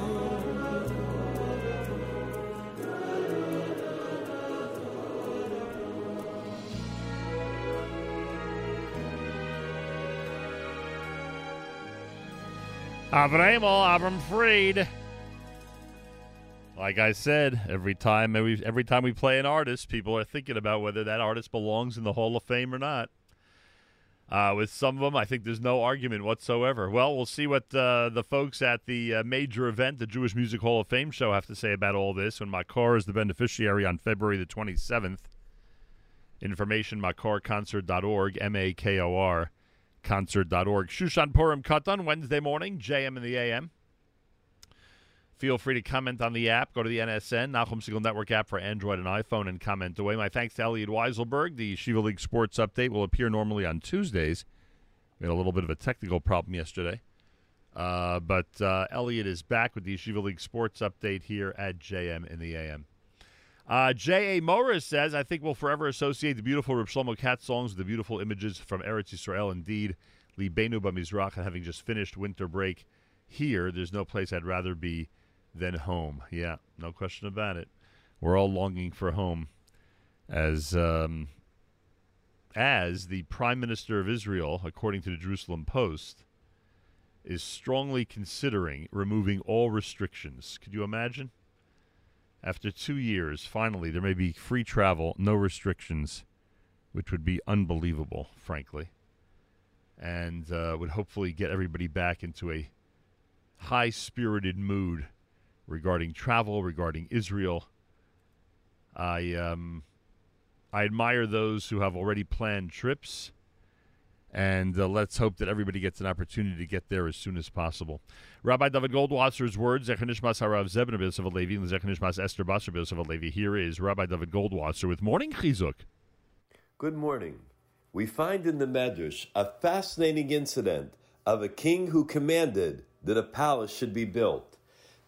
Aber Avraham Fried. Like I said, every time every, every time we play an artist, people are thinking about whether that artist belongs in the Hall of Fame or not. Uh, with some of them, I think there's no argument whatsoever. Well, we'll see what uh, the folks at the uh, major event, the Jewish Music Hall of Fame show, have to say about all this when Makor is the beneficiary on February the 27th. Information, makorconcert.org, M A K O R concert.org. Shushan Purim Katan, Wednesday morning, JM in the AM. Feel free to comment on the app. Go to the NSN, Nachum Segal Network app for Android and iPhone, and comment away. My thanks to Elliot Weiselberg. The Shiva League Sports Update will appear normally on Tuesdays. We had a little bit of a technical problem yesterday. Uh, but uh, Elliot is back with the Yeshiva League Sports Update here at JM in the AM. Uh, J.A. Morris says, I think we'll forever associate the beautiful Reb Shlomo Katz songs with the beautiful images from Eretz Yisrael. Indeed, Libenu Bamizrach, and having just finished winter break here, there's no place I'd rather be than home. Yeah, no question about it. We're all longing for home as um, as the Prime Minister of Israel, according to the Jerusalem Post, is strongly considering removing all restrictions. Could you imagine? After two years, finally, there may be free travel, no restrictions, which would be unbelievable, frankly, and uh, would hopefully get everybody back into a high spirited mood regarding travel, regarding Israel. I um, I admire those who have already planned trips, and uh, let's hope that everybody gets an opportunity to get there as soon as possible. Rabbi David Goldwasser's words, Zechanishmas Harav Zebna B'Yosef Levi, and Zechanishmas Esther Basar B'Yosef Levi. Here is Rabbi David Goldwasser with Morning Chizuk. Good morning. We find in the Medrash a fascinating incident of a king who commanded that a palace should be built.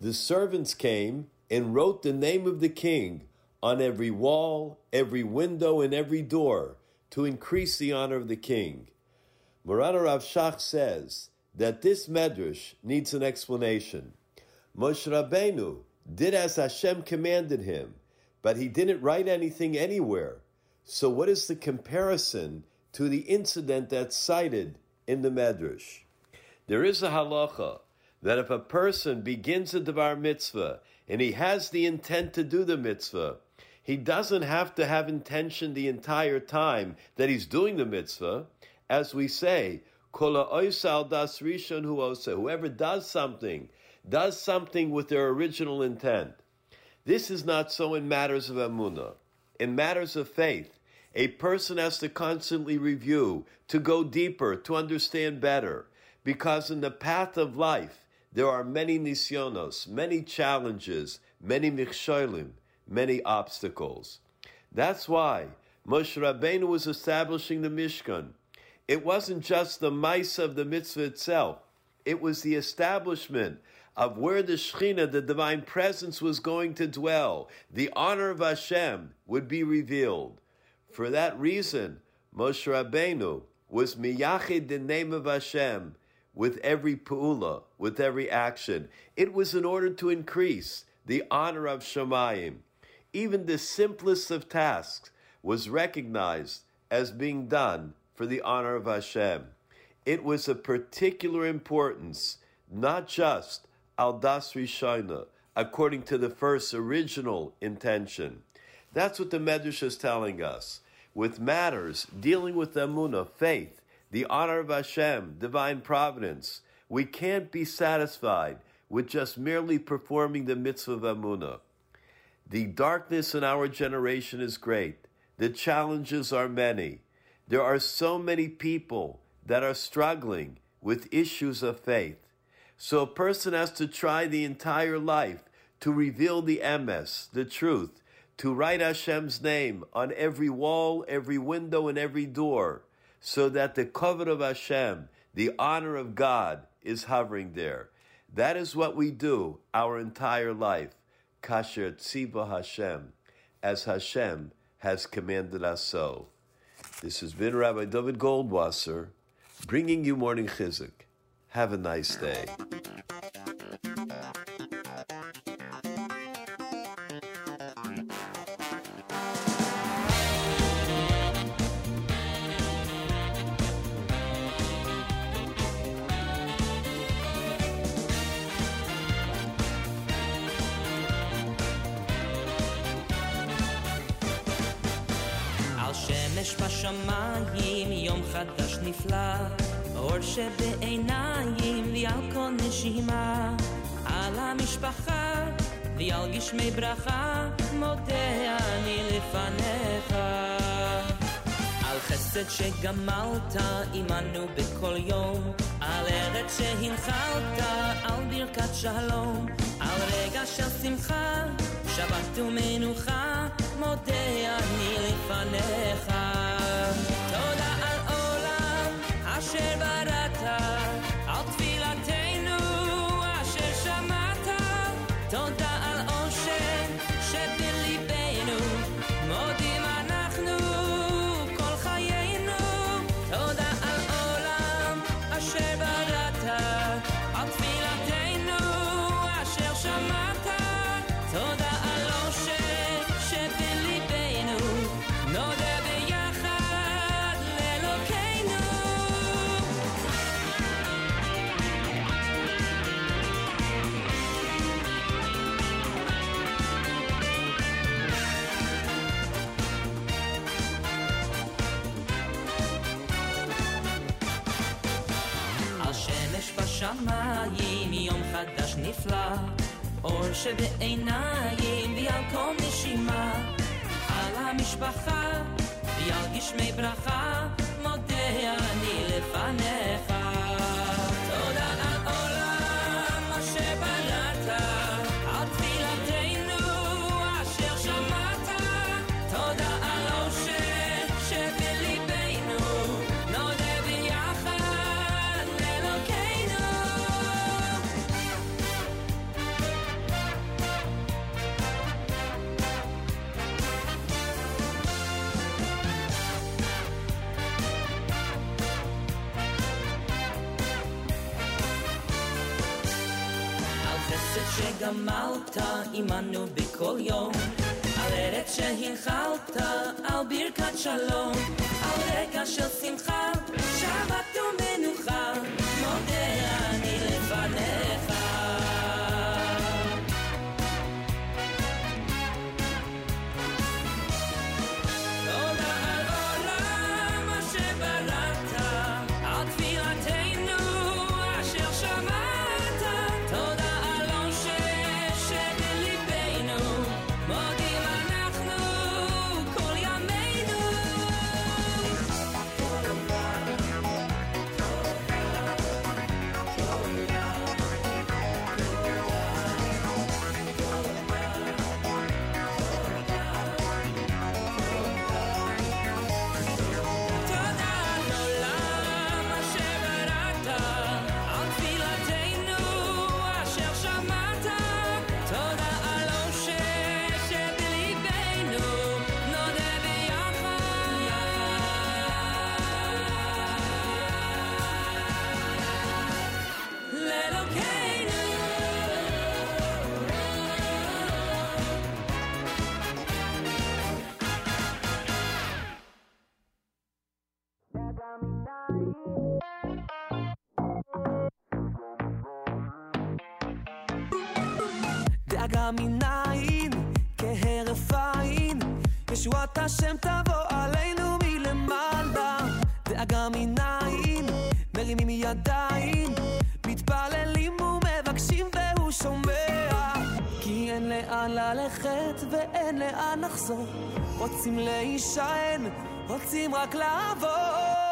The servants came and wrote the name of the king on every wall, every window, and every door to increase the honor of the king. Murad Rav Shach says that this Medrash needs an explanation. Moshe Rabbeinu did as Hashem commanded him, but he didn't write anything anywhere. So, what is the comparison to the incident that's cited in the Medrash? There is a halacha that if a person begins a Devar mitzvah and he has the intent to do the mitzvah, he doesn't have to have intention the entire time that he's doing the mitzvah. As we say. Whoever does something, does something with their original intent. This is not so in matters of emunah. In matters of faith, a person has to constantly review, to go deeper, to understand better. Because in the path of life, there are many nisyonos, many challenges, many michsholim, many obstacles. That's why Moshe Rabbeinu was establishing the Mishkan. It wasn't just the mice of the mitzvah itself. It was the establishment of where the Shekhinah, the divine presence, was going to dwell. The honor of Hashem would be revealed. For that reason, Moshe Rabbeinu was miyachid the name of Hashem with every pu'ula, with every action. It was in order to increase the honor of Shamayim. Even the simplest of tasks was recognized as being done for the honor of Hashem. It was of particular importance, not just al das rishona, according to the first original intention. That's what the Medrash is telling us. With matters dealing with emunah, faith, the honor of Hashem, divine providence, we can't be satisfied with just merely performing the mitzvah of emunah. The darkness in our generation is great. The challenges are many. There are so many people that are struggling with issues of faith. So a person has to try the entire life to reveal the emes, the truth, to write Hashem's name on every wall, every window, and every door, so that the covet of Hashem, the honor of God, is hovering there. That is what we do our entire life. Kasher Tziva Hashem, as Hashem has commanded us so. This has been Rabbi David Goldwasser bringing you morning chizuk. Have a nice day. בשמיים, יום חדש נפלא, אור שבעיניים ועל כל נשימה, על המשפחה ועל גשמי ברכה, מודה אני לפניך. על חסד שגמלת עמנו בכל יום, על ארץ שהנחלת, על ברכת שלום, על רגע של שמחה, שבת ומנוחה, מודה אני לפניך. שבעיניים ועל כל נשימה, על המשפחה ועל גשמי ברכה, מודה אני לפניך. עמנו בכל יום, על ארץ שהנחלת, על ברכת שלום, על רגע של שמחה, שבת ומנוחה, ישועת השם תבוא עלינו מלמעלה, דאגה מנין, מרימים ידיים, מתפללים ומבקשים והוא שומע. כי אין לאן ללכת ואין לאן לחזור, רוצים להישען, רוצים רק לעבור.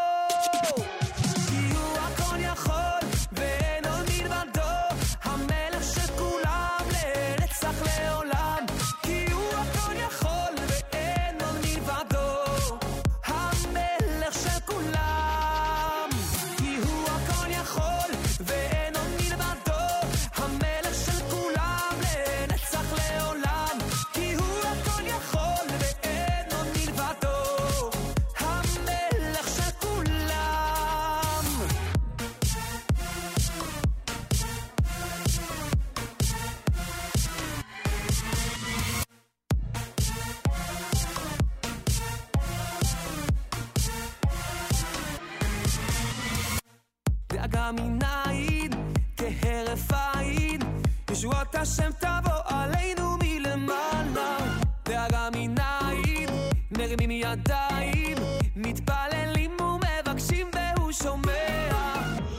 השם תבוא עלינו מלמעלה. דאגה מנעים, מרימים ידיים, מתפללים ומבקשים והוא שומע.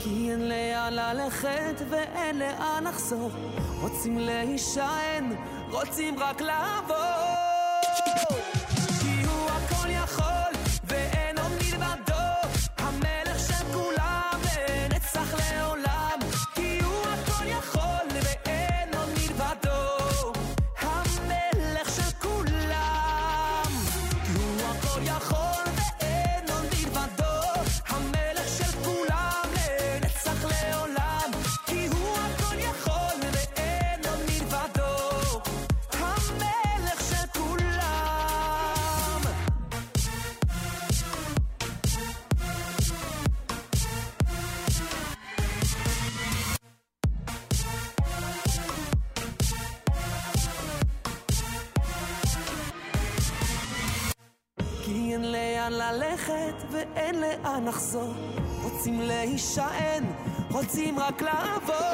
כי אין לאן ללכת ואין לאן לחזור, רוצים להישען, רוצים רק לעבור. כי הוא הכל יכול יכול ללכת ואין לאן לחזור. רוצים להישען, רוצים רק לעבור.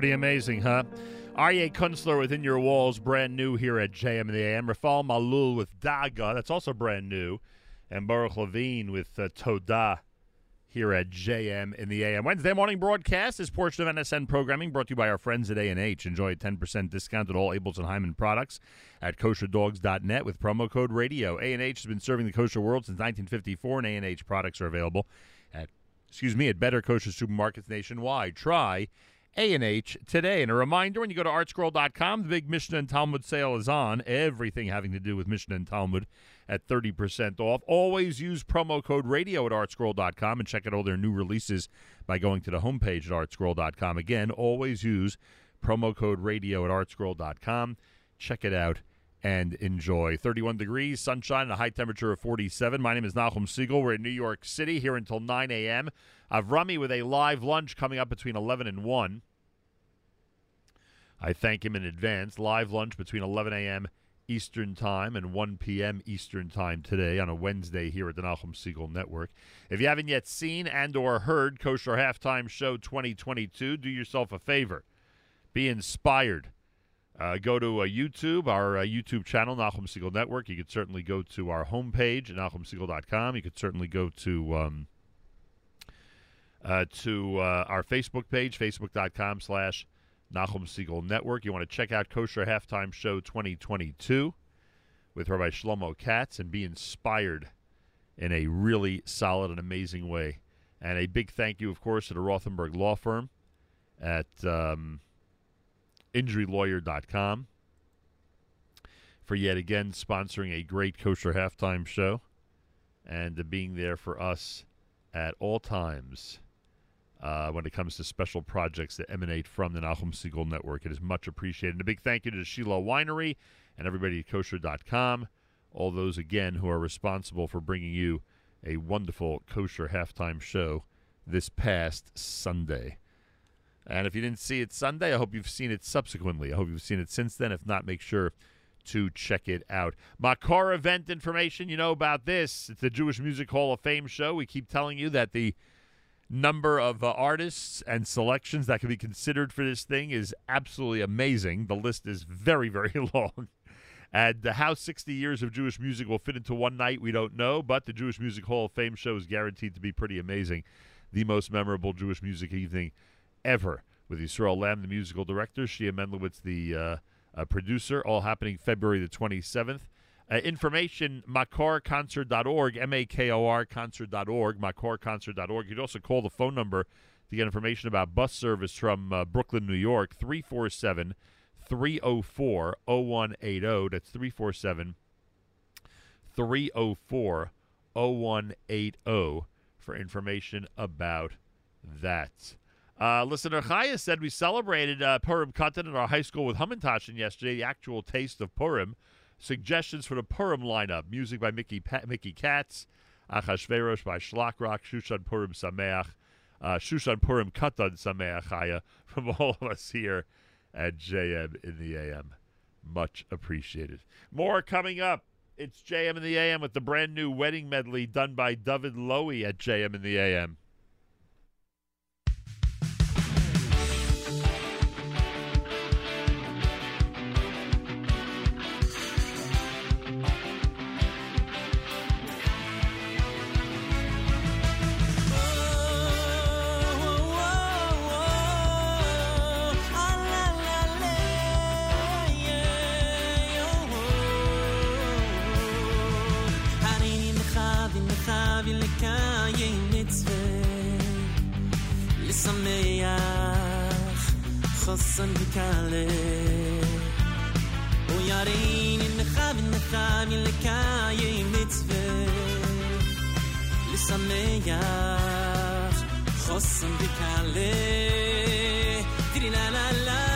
Pretty amazing, huh? Aryeh Kunstler within your walls, brand new here at JM in the AM. Rafal Malul with Daga, that's also brand new. And Baruch Levine with uh, Toda here at JM in the AM. Wednesday morning broadcast is portion of NSN programming brought to you by our friends at A&H. Enjoy a 10% discount at all and Hyman products at kosherdogs.net with promo code radio. A&H has been serving the kosher world since 1954, and A&H products are available at, excuse me, at better kosher supermarkets nationwide. Try a&H today. And a reminder, when you go to artscroll.com, the big Mishnah and Talmud sale is on. Everything having to do with Mishnah and Talmud at 30% off. Always use promo code radio at artscroll.com and check out all their new releases by going to the homepage at artscroll.com. Again, always use promo code radio at artscroll.com. Check it out and enjoy. 31 degrees, sunshine, and a high temperature of 47. My name is Nachum Segal. We're in New York City here until 9 a.m. Avrami with a live lunch coming up between 11 and 1. I thank him in advance. Live lunch between 11 a.m. Eastern Time and 1 p.m. Eastern Time today on a Wednesday here at the Nachum Segal Network. If you haven't yet seen and or heard Kosher Halftime Show 2022, do yourself a favor. Be inspired. Uh, go to uh, YouTube, our uh, YouTube channel, Nachum Segal Network. You could certainly go to our homepage NachumSegal.com. You could certainly go to um, uh, to uh, our Facebook page, Facebook.com slash Nachum Segal Network. You want to check out Kosher Halftime Show 2022 with Rabbi Shlomo Katz and be inspired in a really solid and amazing way. And a big thank you, of course, to the Rothenberg Law Firm at um, injurylawyer.com for yet again sponsoring a great Kosher Halftime Show and being there for us at all times uh, when it comes to special projects that emanate from the Nachum Segal Network. It is much appreciated. And a big thank you to Shiloh Winery and everybody at kosher.com, all those, again, who are responsible for bringing you a wonderful kosher halftime show this past Sunday. And if you didn't see it Sunday, I hope you've seen it subsequently. I hope you've seen it since then. If not, make sure to check it out. Makor event information, you know about this. It's the Jewish Music Hall of Fame show. We keep telling you that the number of uh, artists and selections that can be considered for this thing is absolutely amazing. The list is very, very long. And uh, how 60 years of Jewish music will fit into one night, we don't know, but the Jewish Music Hall of Fame show is guaranteed to be pretty amazing. The most memorable Jewish music evening ever, with Yisrael Lamm, the musical director, Shia Mendlowitz, the uh, uh, producer, all happening February the 27th. Uh, information, makorconcert.org, M-A-K-O-R concert.org, makorconcert.org. You can also call the phone number to get information about bus service from uh, Brooklyn, New York, 347 304 0180. That's 347 304 0180 for information about that. Uh, listener Chaya said we celebrated uh, Purim Katan in our high school with Hamantashen yesterday, the actual taste of Purim. Suggestions for the Purim lineup music by Mickey, pa- Mickey Katz, Achashverosh by Shlock Rock, Shushan Purim Sameach, uh, Shushan Purim Katan Sameach Chaya from all of us here at JM in the AM. Much appreciated. More coming up. It's JM in the AM with the brand new wedding medley done by David Lowy at JM in the AM. خاصن بكالي ويارين النخام النخام اللي كاي متفي لسميح خاصن بكالي ترينا لا لا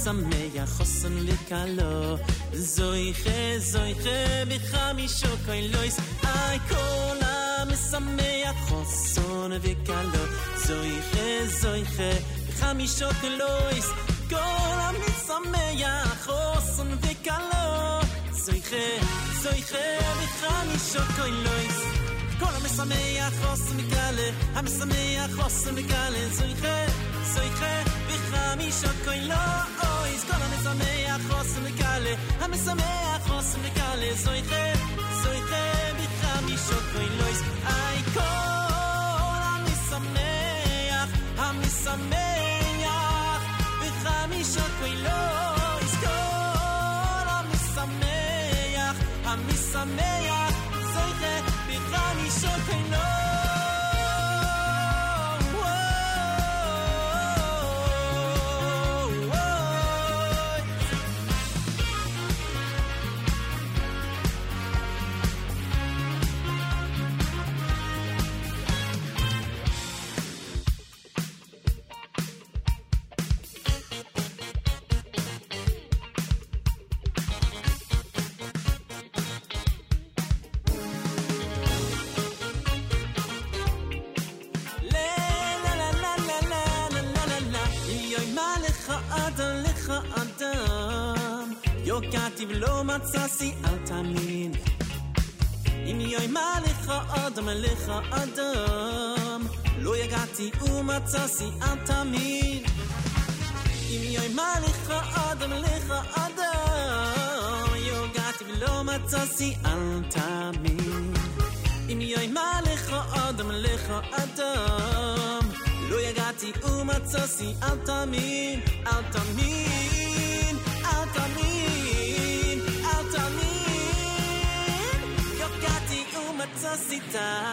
המשמח חוסן וקלו זויכה זויכה בחמישו קלויס איי כל המשמח חוסן וקלו זויכה זויכה בחמישו קלויס כל המשמח חוסן וקלו זויכה זויכה בחמישו קלויס כל המשמח חוסן וקלה המשמח חוסן וקלה זויכה זויכה בחמישו קלויס כל המשמח חוסן וקלה המשמח חוסן וקלה זויכה זויכה בחמישו קלויס איי כל המשמח המשמח בחמישו קלויס כל המשמח המשמח זויכה בחמישו קלויס יגעתי ומצאתי אל תאמין אם יוי מה לך אדם לך אדם יוגעתי ולא מצאתי אל תאמין אם יוי מה לך אדם לך אדם לא יגעתי ומצאתי אל תאמין אל תאמין אל תאמין אל תאמין יוקעתי רוצה סיתמים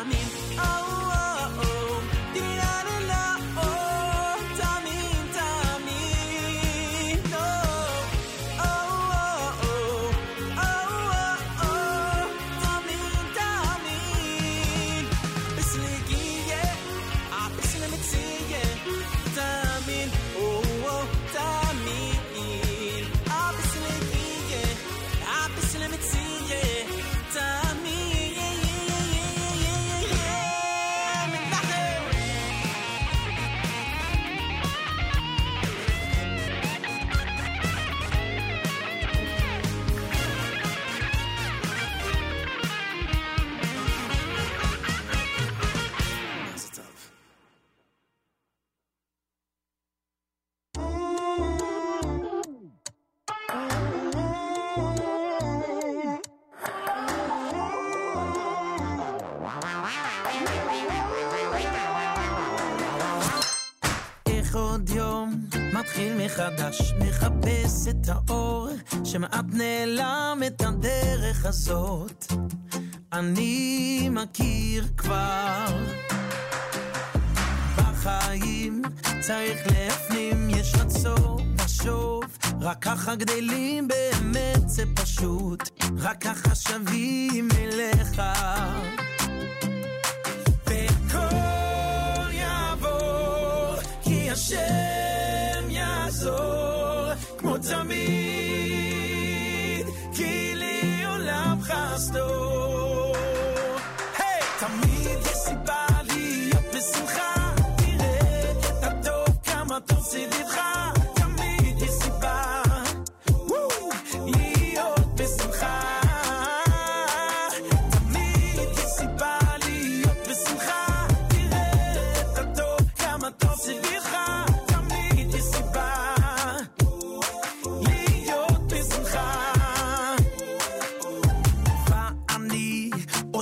ככה גדלים באמת זה פשוט, רק ככה שווים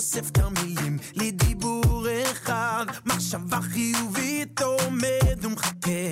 אוסף את המילים לדיבור אחד, מחשבה חיובית עומד ומחכה,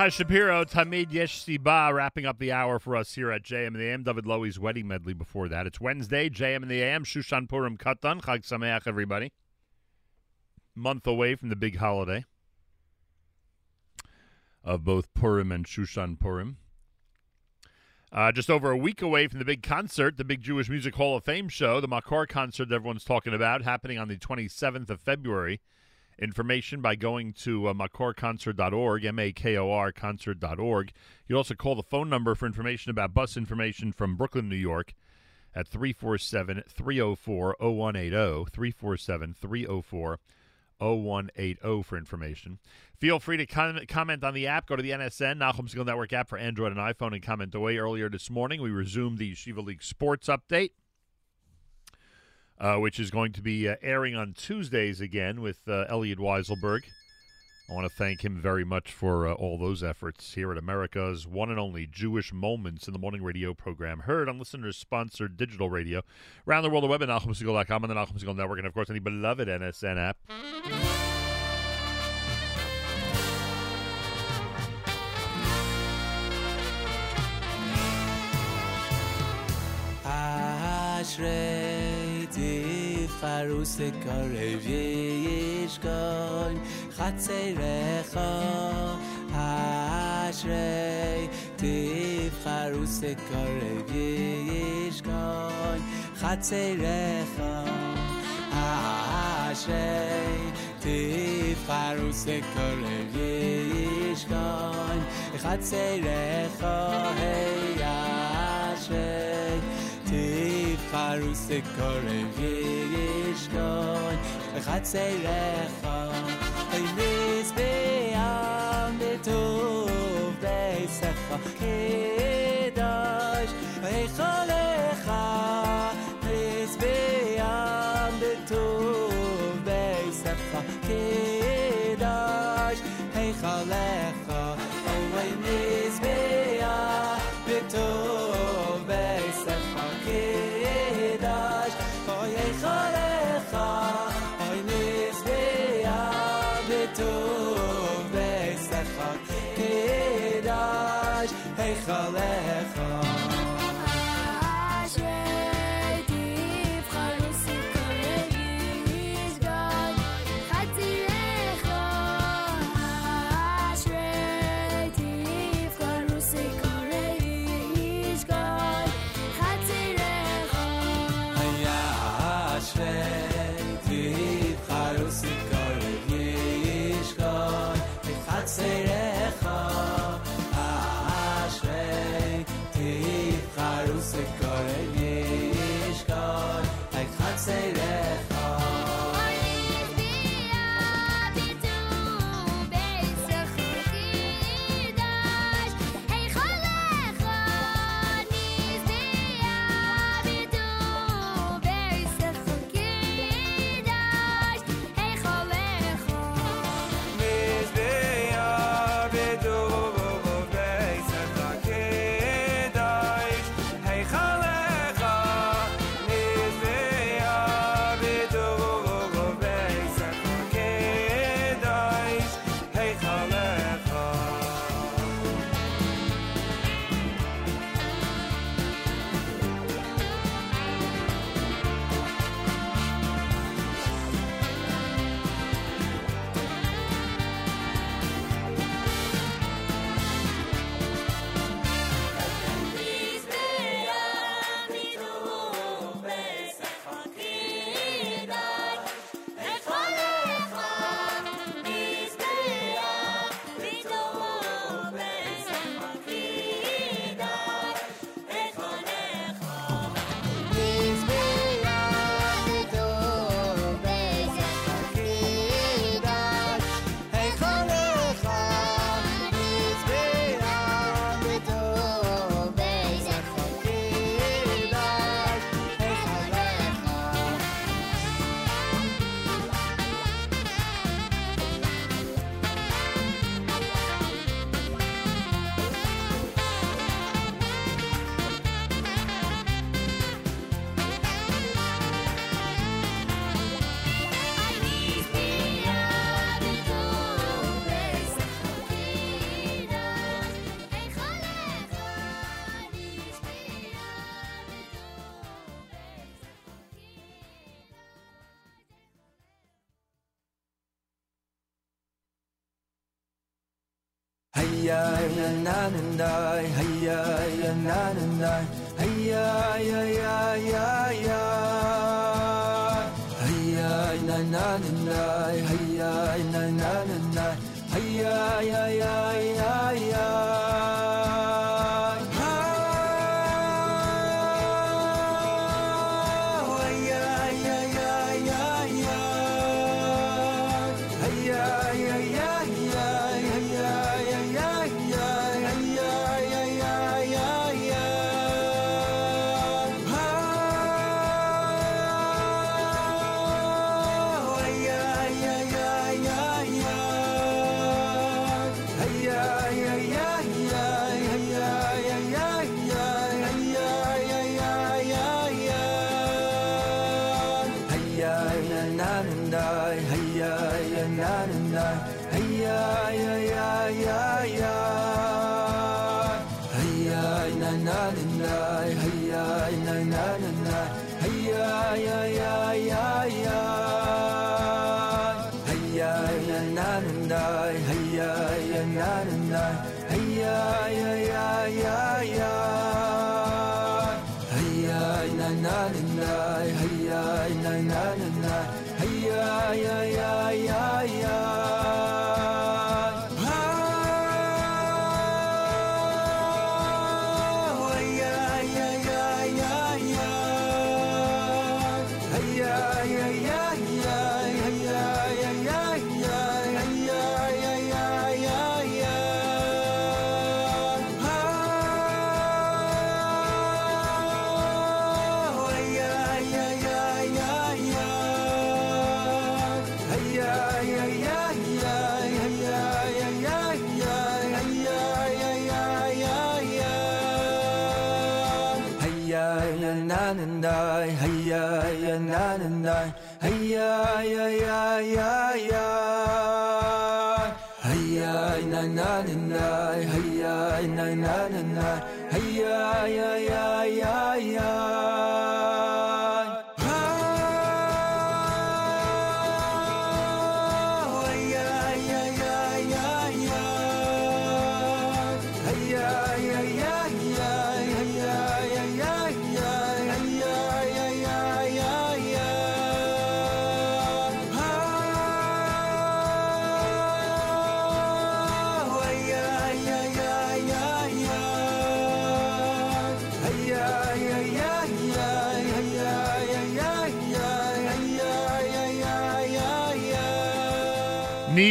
Mordechai Shapiro, Tamid Yesh Siba, wrapping up the hour for us here at JM and the AM. David Lowey's wedding medley before that. It's Wednesday, JM and the AM, Shushan Purim Katan. Chag Sameach, everybody. Month away from the big holiday of both Purim and Shushan Purim. Uh, just over a week away from the big concert, the big Jewish Music Hall of Fame show, the Makor concert everyone's talking about, happening on the 27th of February. Information by going to uh, makorconcert.org, M-A-K-O-R concert.org. You also call the phone number for information about bus information from Brooklyn, New York at 347-304-0180, 347-304-0180 for information. Feel free to com- comment on the app. Go to the NSN, Nachum Segal Network app for Android and iPhone and comment away. Earlier this morning, we resumed the Shiva League Sports Update. Uh, which is going to be uh, airing on Tuesdays again with uh, Elliot Weiselberg. I want to thank him very much for uh, all those efforts here at America's one and only Jewish Moments in the Morning radio program, heard on listeners sponsored digital radio around the world, the web at NachumSegal.com and the Segal Network, and of course, any beloved NSN app. אשרי תבחרו סקרב ישכון חצריך אשרי תבחרו סקרב ישכון חצריך אשרי תבחרו סקרב ישכון חצריך היי אשרי תבחרו סקורב ישכון בחצריך אוי מזבח Kaleh.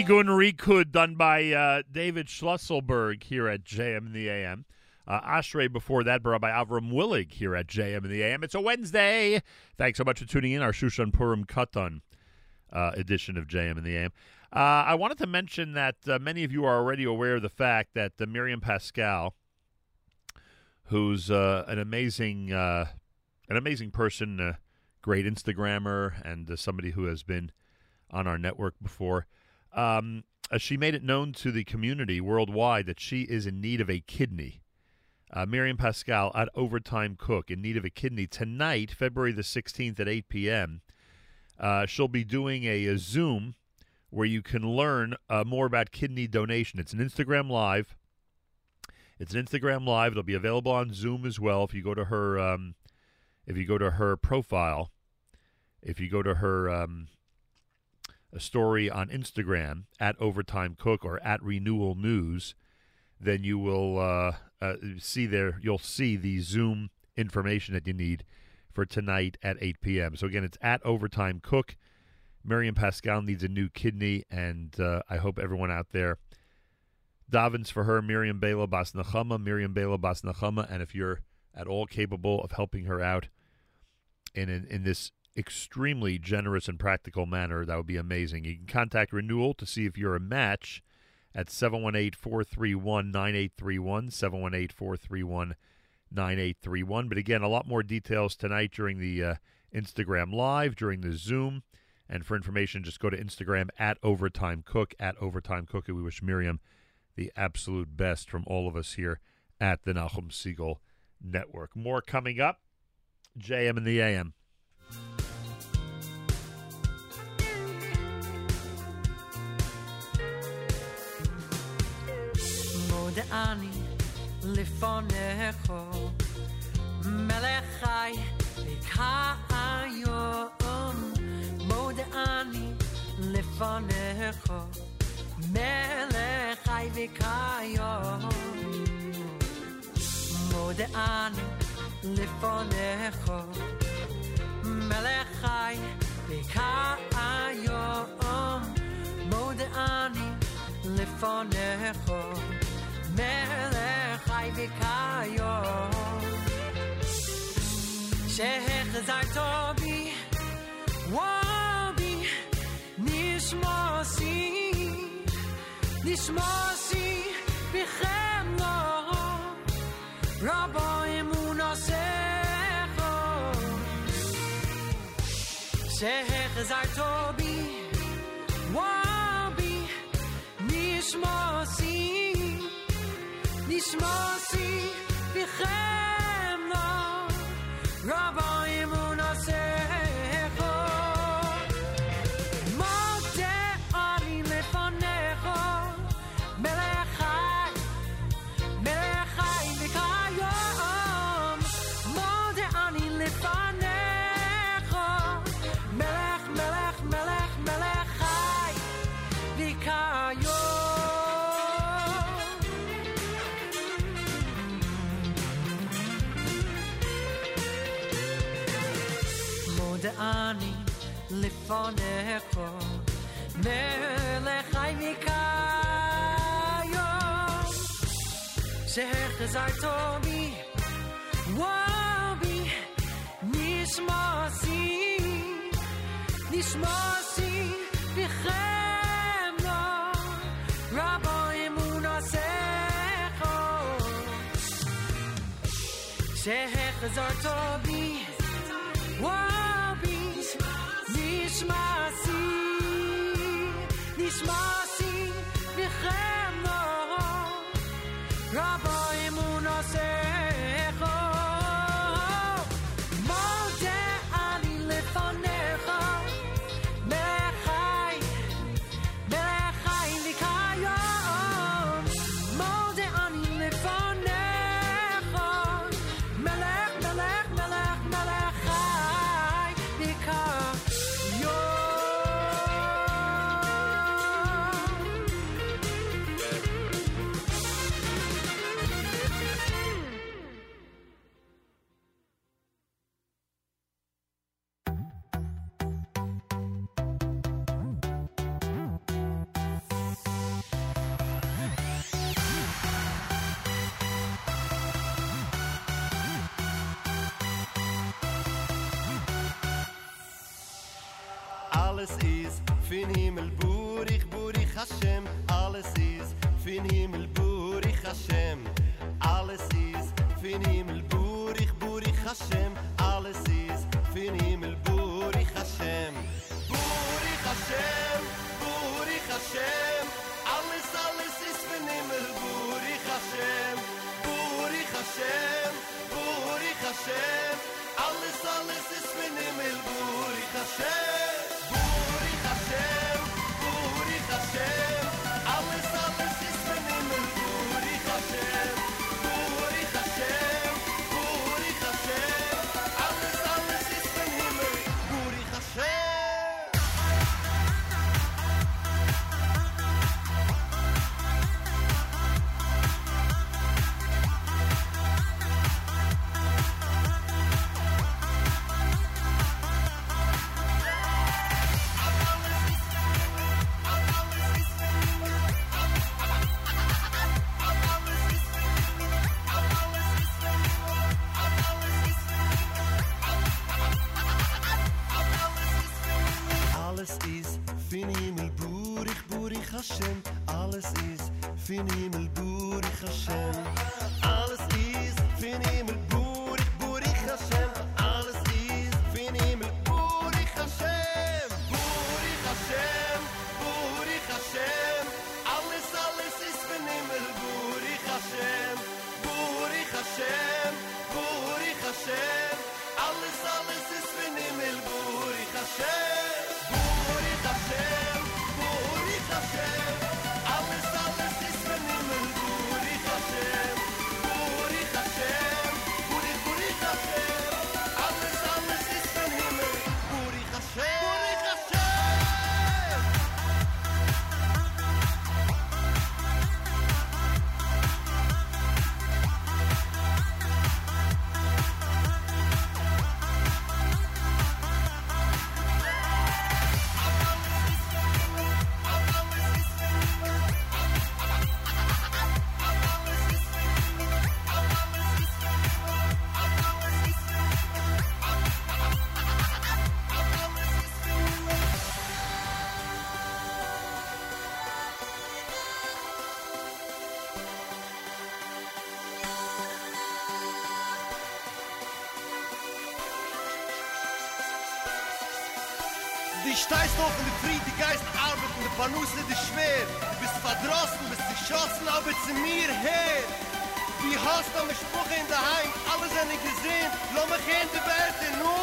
Nigun Rikud done by uh, David Schlusselberg here at JM in the AM. Uh, Ashrei before that, brought by Avram Willig here at JM in the AM. It's a Wednesday. Thanks so much for tuning in. Our Shushan Purim Katan uh, edition of JM in the AM. Uh, I wanted to mention that uh, many of you are already aware of the fact that uh, Miriam Pascal, who's uh, an amazing, an amazing person, great Instagrammer, and somebody who has been on our network before. Um, uh, she made it known to the community worldwide that she is in need of a kidney. Uh, Miriam Pascal at Overtime Cook in need of a kidney tonight, February the 16th at 8 p.m. Uh, she'll be doing a, a Zoom where you can learn uh, more about kidney donation. It's an Instagram Live. It's an Instagram Live. It'll be available on Zoom as well. If you go to her, um, if you go to her profile, if you go to her um, a story on Instagram at Overtime Cook or at Renewal News, then you will uh, uh, see there. You'll see the Zoom information that you need for tonight at 8 p.m. So again, it's at Overtime Cook. Miriam Pascal needs a new kidney, and uh, I hope everyone out there davens for her. Miriam Bela Bas Nachama, Miriam Bela Bas Nachama, and if you're at all capable of helping her out in in, in this extremely generous and practical manner, that would be amazing. You can contact Renewal to see if you're a match at 718 431 9831. 718 431 9831. But again, a lot more details tonight during the uh, Instagram Live, during the Zoom. And for information, just go to Instagram at Overtime Cook, at Overtime Cook. And we wish Miriam the absolute best from all of us here at the Nachum Segal Network. More coming up. JM and the AM. אני לפניך, מלך חי וכיום. מודה אני לפניך, מלך חי וכיום. מודה אני לפניך, מלך חי וכיום. מודה אני לפניך, מלך חי וכיום. שהחזרת בי, ובי, נשמוסי, נשמוסי בחמנו, רבו אמונוסך. שהחזרת בי, ובי, נשמוסי בחמנו רבו אמונה לפניך מלך חי וכיום שהחזרת בי ובי נשמעתי נשמעתי בכם רבו אמונה סכו שהחזרת בי fin Himmel Burich, Burich Hashem. Alles ist fin Himmel Burich Hashem. Alles ist fin Himmel Burich, Burich Hashem. Alles ist fin Himmel Burich Hashem. Burich Hashem, Burich Hashem. Alles, alles ist fin Himmel Burich Hashem. Burich Hashem, Burich Hashem. Alles, alles ist fin Himmel Burich Hashem. Ist fin Himmel Burich stehst doch in der Friede, die Geist arbeiten, der Panus nicht ist schwer. Bist verdrossen, bist geschossen, aber zu mir her. Wie hast du am Spruch in der Heim? Alle sind gesehen. Lass mich in die Welt. No,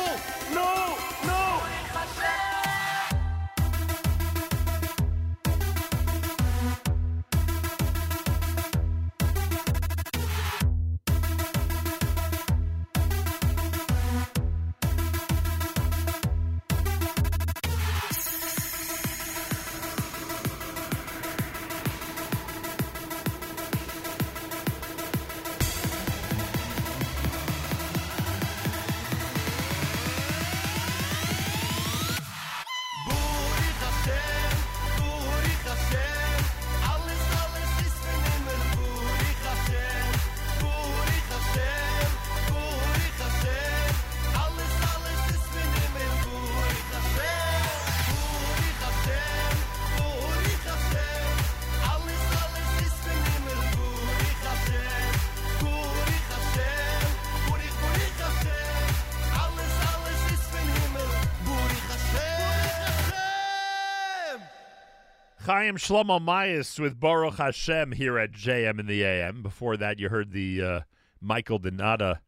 Chaim Shlomo Mayes with Baruch Hashem here at JM in the AM. Before that, you heard the uh, Michael Donata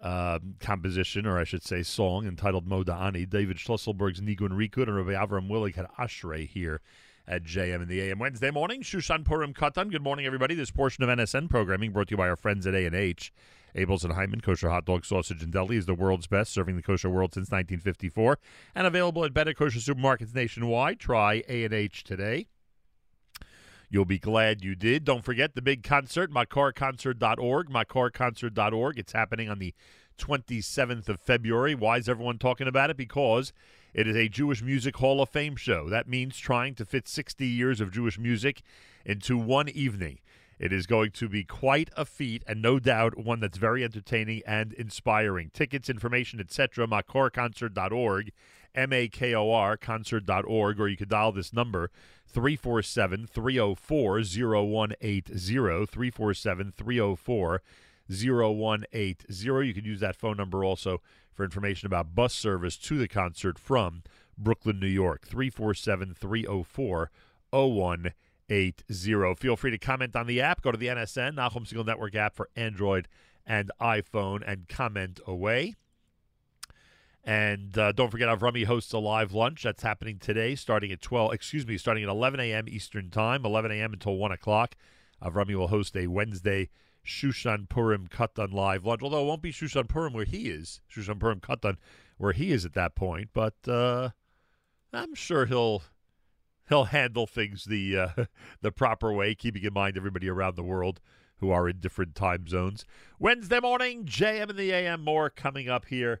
uh, composition, or I should say song, entitled Moda'ani. David Schlusselberg's Nigun Rikud and Rabbi Avram Willig had Ashrei here at JM in the AM. Wednesday morning, Shushan Purim Katan. Good morning, everybody. This portion of NSN programming brought to you by our friends at A&H. Abeles and Heymann Kosher Hot Dog Sausage and Deli is the world's best, serving the kosher world since 1954, and available at better kosher supermarkets nationwide. Try A&H today. You'll be glad you did. Don't forget the big concert, makorconcert.org, makorconcert.org. It's happening on the 27th of February. Why is everyone talking about it? Because it is a Jewish Music Hall of Fame show. That means trying to fit 60 years of Jewish music into one evening. It is going to be quite a feat, and no doubt one that's very entertaining and inspiring. Tickets, information, etc., makorconcert.org, M-A-K-O-R, concert.org, or you could dial this number, 347-304-0180, 347-304-0180. You could use that phone number also for information about bus service to the concert from Brooklyn, New York, 347-304-0180. Feel free to comment on the app. Go to the NSN, Nachum Segal Network app for Android and iPhone, and comment away. And uh, don't forget, Avrami hosts a live lunch that's happening today, starting at 12, excuse me, starting at 11 a.m. Eastern Time, 11 a.m. until 1 o'clock. Avrami will host a Wednesday Shushan Purim Katan live lunch, although it won't be Shushan Purim where he is, Shushan Purim Katan where he is at that point, but uh, I'm sure he'll he'll handle things the uh, the proper way, keeping in mind everybody around the world who are in different time zones. Wednesday morning, JM in the AM. More coming up here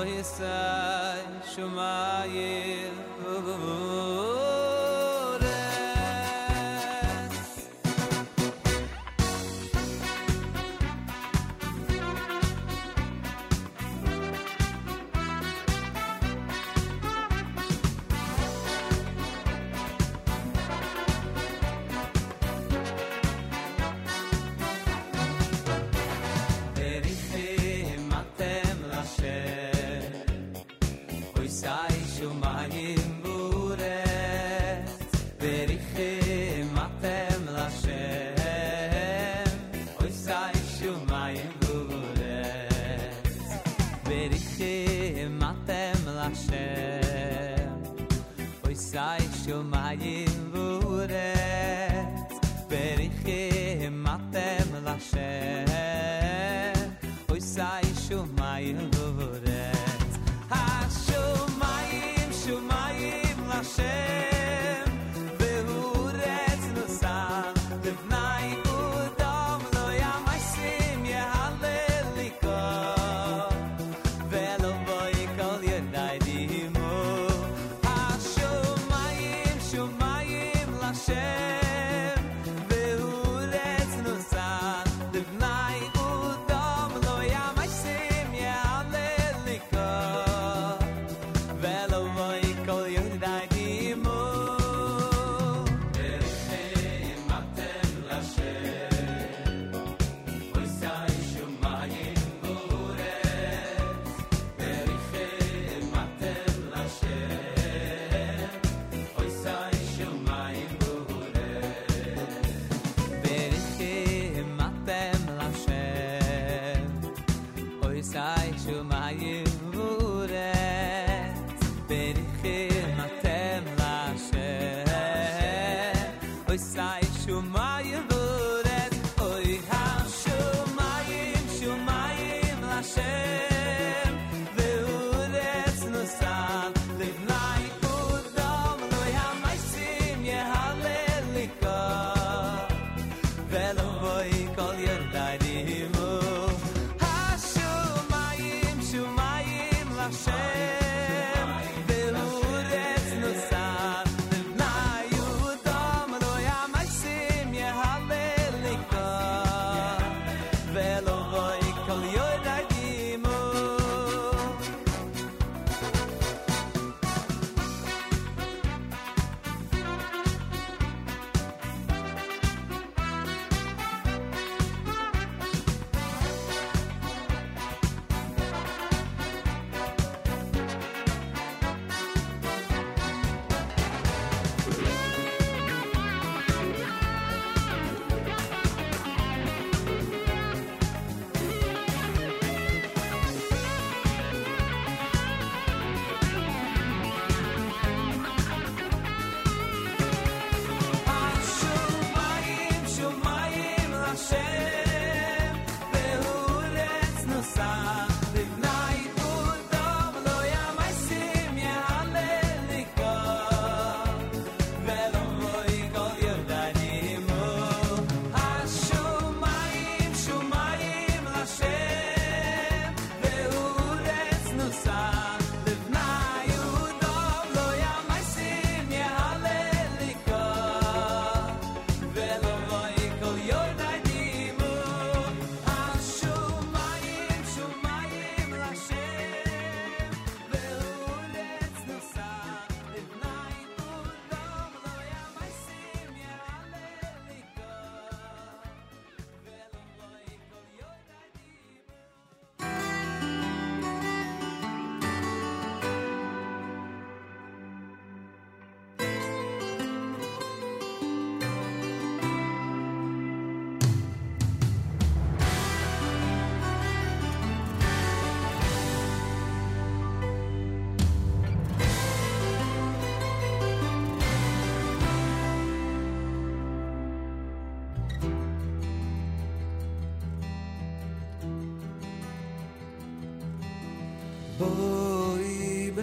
היז זיי שמע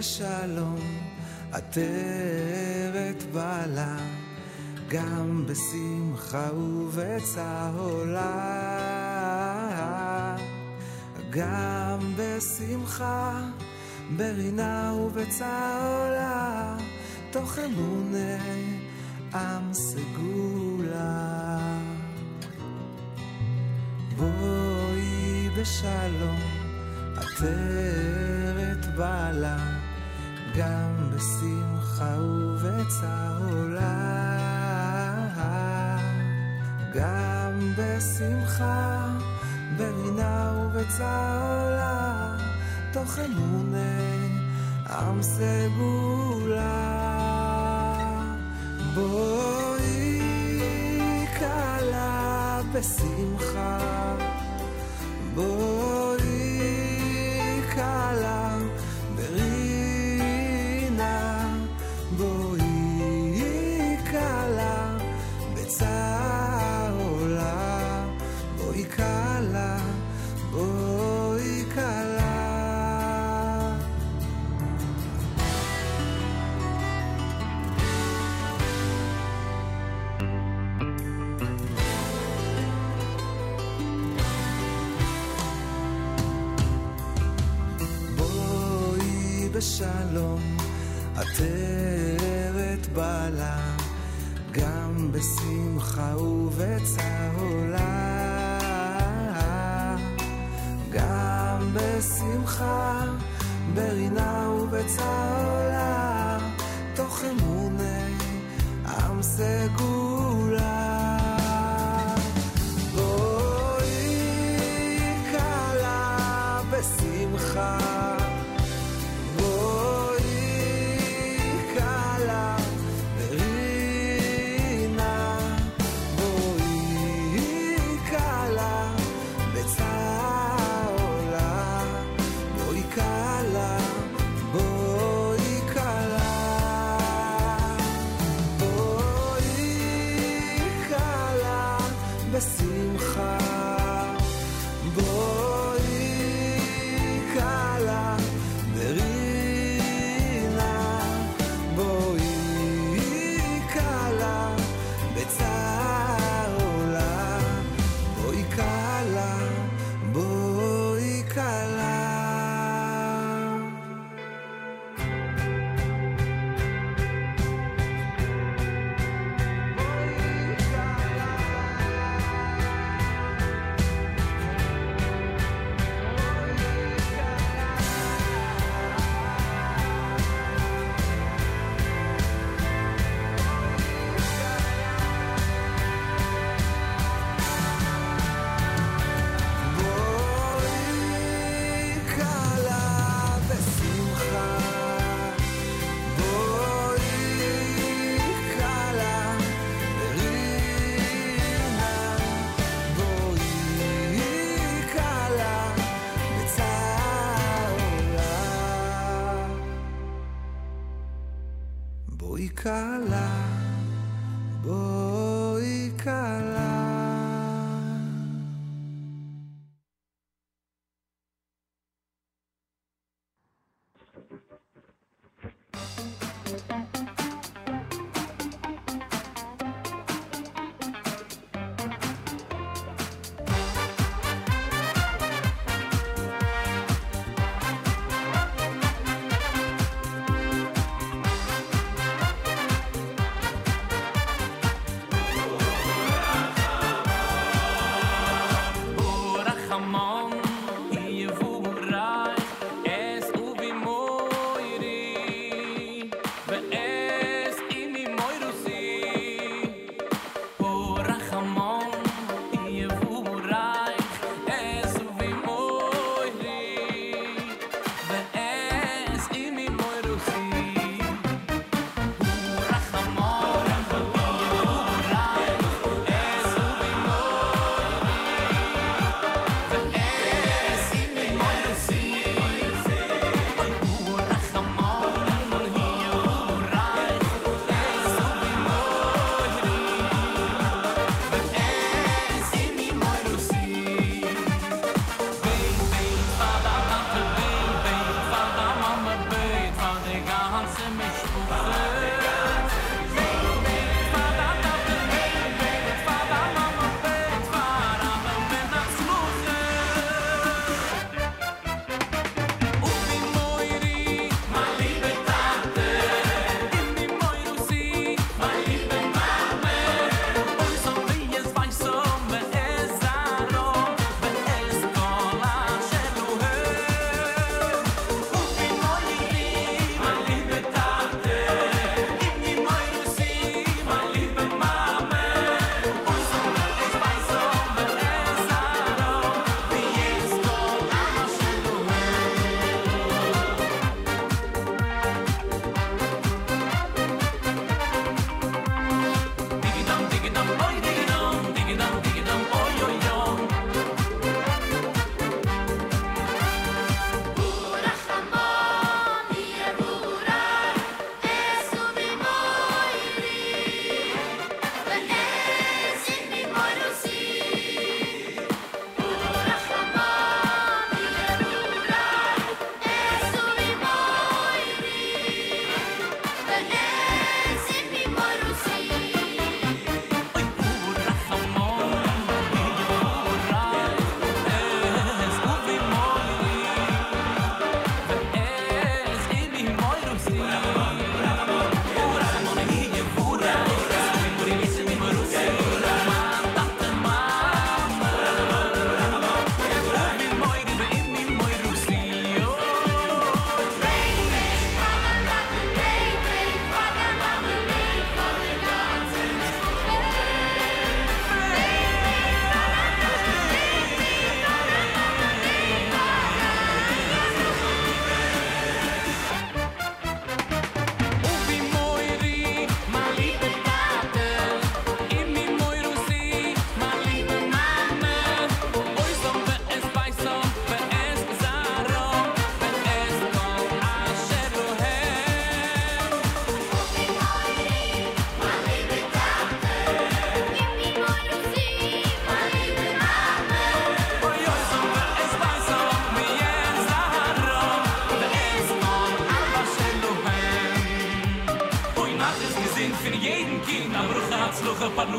בשלום, עטרת בעלה, גם בשמחה ובצהולה. גם בשמחה, ברינה ובצהולה, תוך אמונה עם סגולה. בואי בשלום, עטרת בעלה. גם בשמחה ובצער עולה, גם בשמחה, במינה ובצער עולה, תוך אמונה, עם סגולה. בואי קלה בשמחה. בשלום, עטרת בעלה, גם בשמחה ובצהולה. גם בשמחה, ברינה ובצהולה, תוך אמוני עם סגור.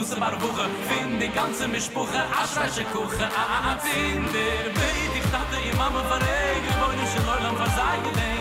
Kuse Baruche, fin die ganze Mischbuche, Aschweiche Kuche, ah, ah, ah, a a a fin der Beid, ich dachte, ihr Mama verregen, wo ich in Leulam verzeigen, ey,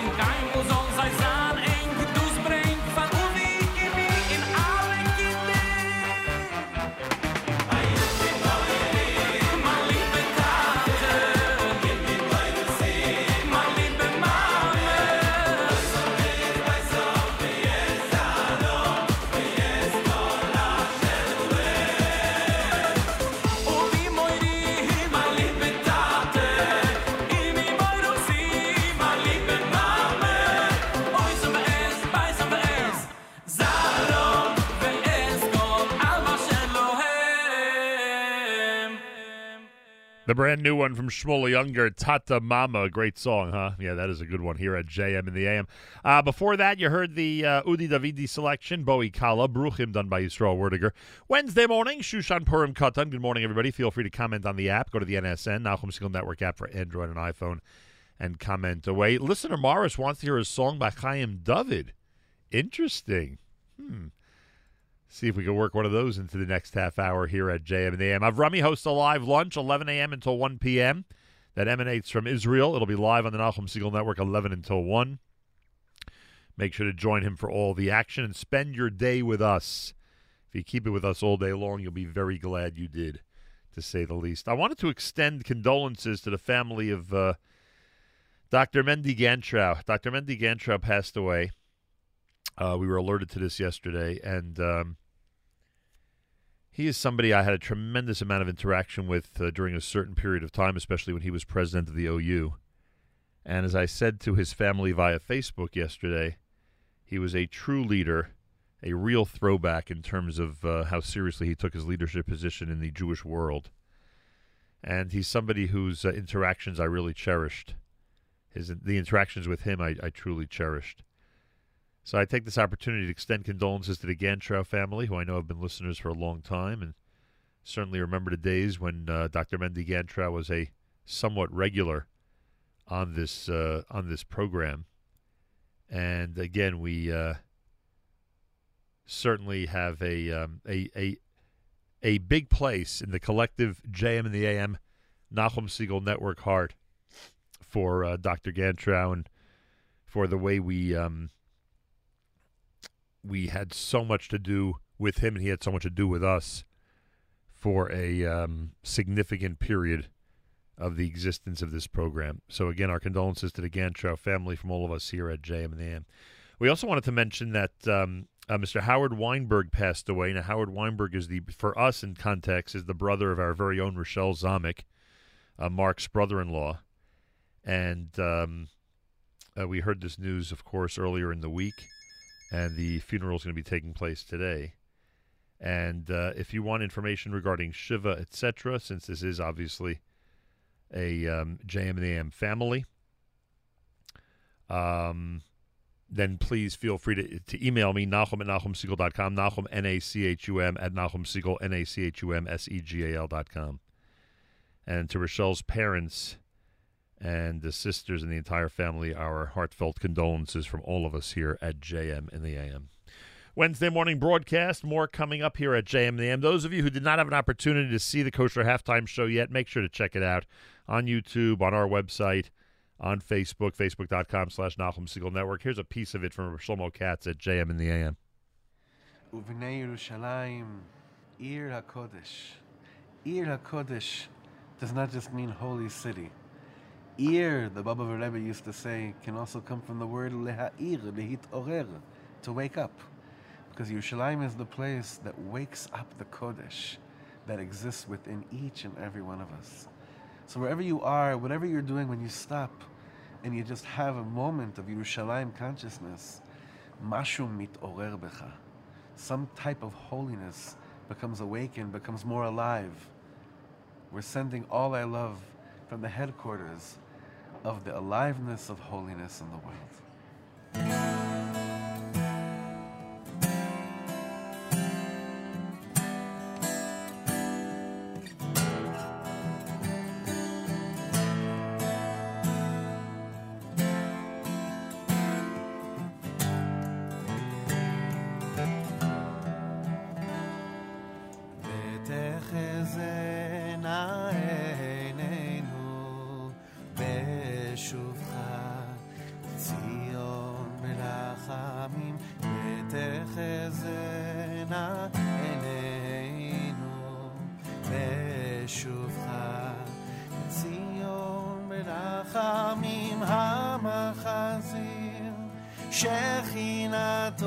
The brand new one from Shmuel Younger, Tata Mama. Great song, huh? Yeah, that is a good one here at JM in the AM. Uh, before that, you heard the uh, Udi Davidi selection, Bowie Kala, Bruchim, done by Yisrael Werdiger. Wednesday morning, Shushan Purim Katan. Good morning, everybody. Feel free to comment on the app. Go to the NSN, Nachum Segal Network app for Android and iPhone, and comment away. Listener Morris wants to hear a song by Chaim David. Interesting. Hmm. See if we can work one of those into the next half hour here at JM and the AM. Avrami hosts a live lunch, 11 a.m. until 1 p.m. That emanates from Israel. It'll be live on the Nachum Segal Network, 11 until 1. Make sure to join him for all the action and spend your day with us. If you keep it with us all day long, you'll be very glad you did, to say the least. I wanted to extend condolences to the family of uh, Dr. Mendy Ganchrow. Dr. Mendy Ganchrow passed away. Uh, we were alerted to this yesterday, and um, he is somebody I had a tremendous amount of interaction with uh, during a certain period of time, especially when he was president of the OU. And as I said to his family via Facebook yesterday, he was a true leader, a real throwback in terms of uh, how seriously he took his leadership position in the Jewish world. And he's somebody whose uh, interactions I really cherished. His the interactions with him I, I truly cherished. So I take this opportunity to extend condolences to the Ganchrow family, who I know have been listeners for a long time, and certainly remember the days when uh, Dr. Mendy Ganchrow was a somewhat regular on this uh, on this program. And again, we uh, certainly have a, um, a a a big place in the collective JM and the AM Nachum Segal Network heart for uh, Dr. Ganchrow and for the way we um, we had so much to do with him, and he had so much to do with us for a um, significant period of the existence of this program. So again, our condolences to the Ganchrow family from all of us here at JM and the AM. We also wanted to mention that um, uh, Mr. Howard Weinberg passed away. Now, Howard Weinberg is the, for us in context, is the brother of our very own Rochelle Zamek, uh, Mark's brother-in-law, and um, uh, we heard this news, of course, earlier in the week, and the funeral is going to be taking place today. And uh, if you want information regarding Shiva, etc., since this is obviously a um, JM and AM family, um, then please feel free to, to email me, Nachum at NachumSegal.com, Nachum, N-A-C-H-U-M, at NachumSegal, N-A-C-H-U-M-S-E-G-A-L dot com. And to Rochelle's parents and the sisters and the entire family, our heartfelt condolences from all of us here at JM in the AM. Wednesday morning broadcast. More coming up here at JM the AM. Those of you who did not have an opportunity to see the Kosher Halftime Show yet, make sure to check it out on YouTube, on our website, on Facebook, facebook.com slash Nachum Segal Network. Here's a piece of it from Shlomo Katz at JM in the AM. ובני ירושלים, Ir HaKodesh, does not just mean holy city. Ir, the Baba Rebbe used to say, can also come from the word leha'ir, lehitorer, to wake up. Because Yerushalayim is the place that wakes up the Kodesh that exists within each and every one of us. So wherever you are, whatever you're doing when you stop and you just have a moment of Yerushalayim consciousness, mashu mitorer becha. Some type of holiness becomes awakened, becomes more alive. We're sending all our love from the headquarters of the aliveness of holiness in the world. mattinatore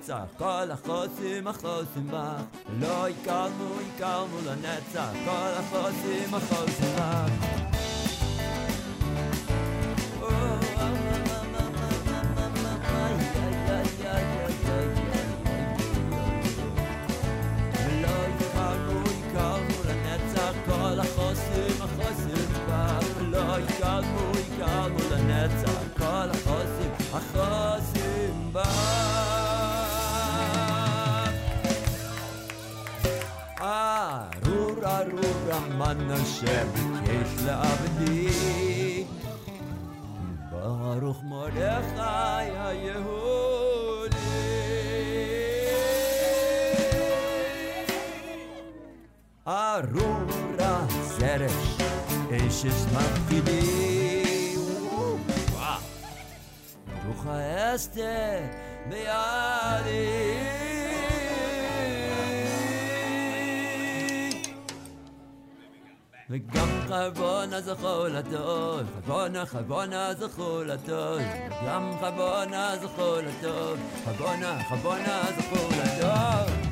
לנצח. כל החוסים החוסים בך. לא הכרנו הכרנו לנצח. כל החוסים החוסים בך. man Hashem kesh la'avdi Baruch Mordechai ha-Yehudi Arura Zeresh Eish is mafidi Ruch ha-Ester Be'adim וגם חבונה זכו לטוב, חבונה חבונה זכו לטוב, גם חבונה זכו לטוב, חבונה חבונה זכו לטוב.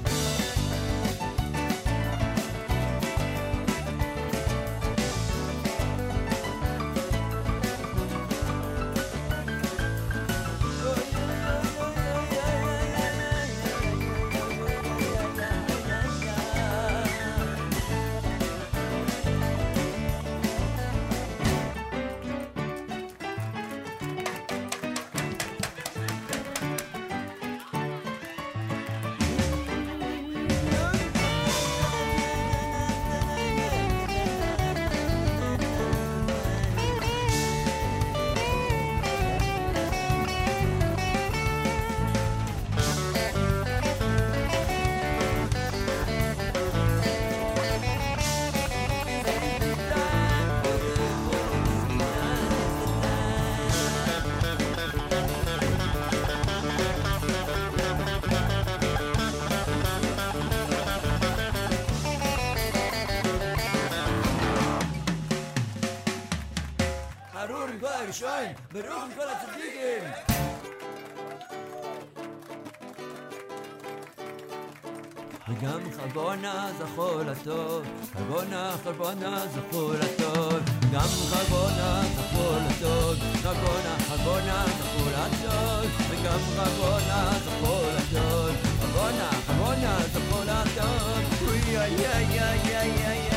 השמיים, ברוך מכל הצדיקים! וגם חלבונה זכור לטוב, חלבונה חלבונה זכור לטוב, גם חלבונה זכור לטוב, חלבונה חלבונה זכור לטוב, וגם חלבונה זכור לטוב, חלבונה חלבונה זכור לטוב, אוי אוי אוי אוי אוי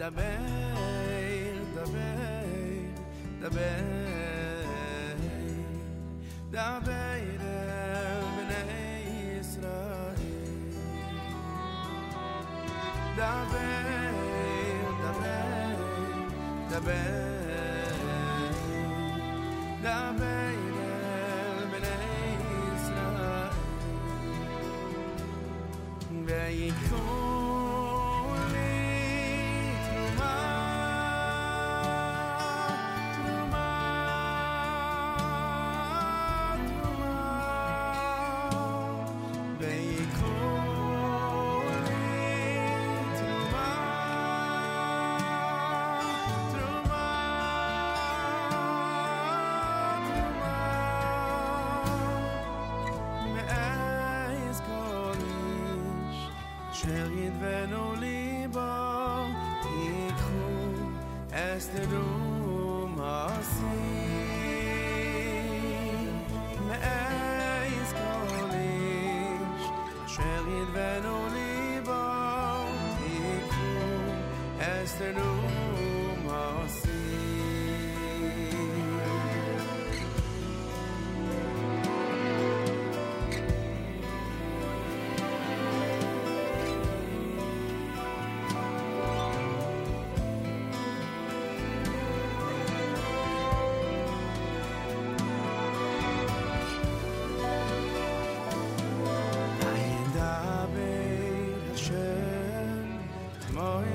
דבר, דבר, דבר, דבר בני ישראל. דבר, דבר, דבר. Mr. No Mercy.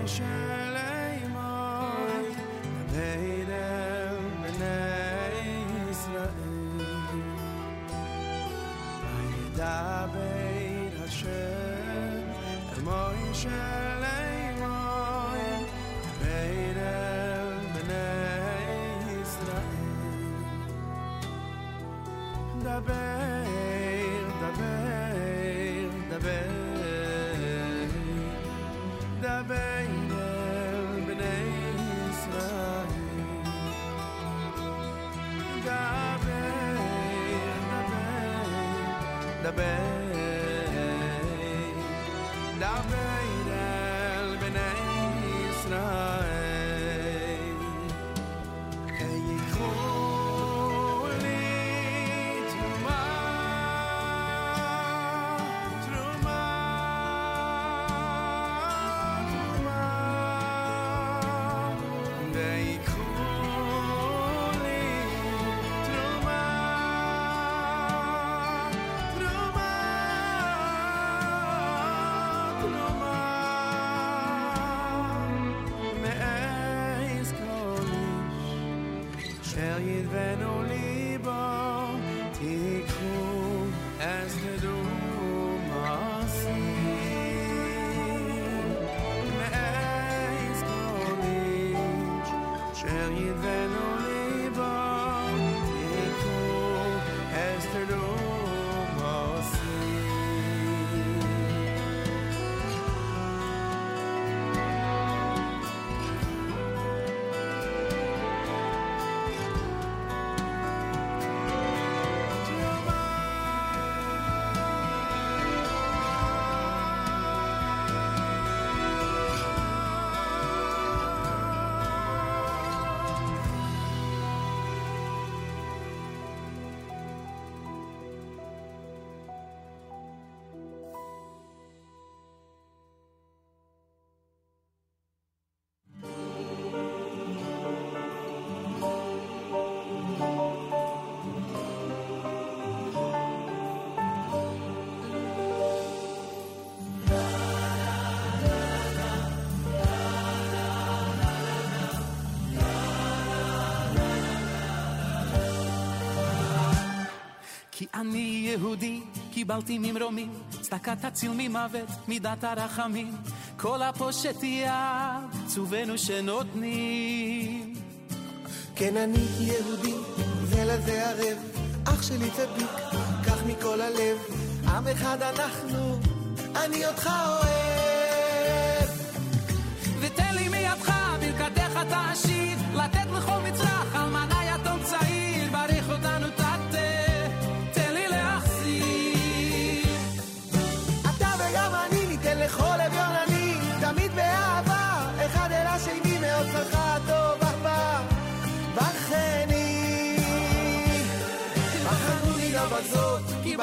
shine. שלימוי דבר אל בני ישראל דבר, דבר, דבר, דבר אל בני ישראל. דבר, דבר, דבר, דבר me then oh. יהודי, קיבלתי ממרומים, צדקת תציל ממוות, מידת הרחמים. כל הפושט יד, צוונו שנותנים. כן אני יהודי, זה לזה ערב, אח שלי צדיק, כך מכל הלב, עם אחד אנחנו, אני אותך אוהב. ותן לי מידך, ברכתך תעשיר, לתת לכל מצרך,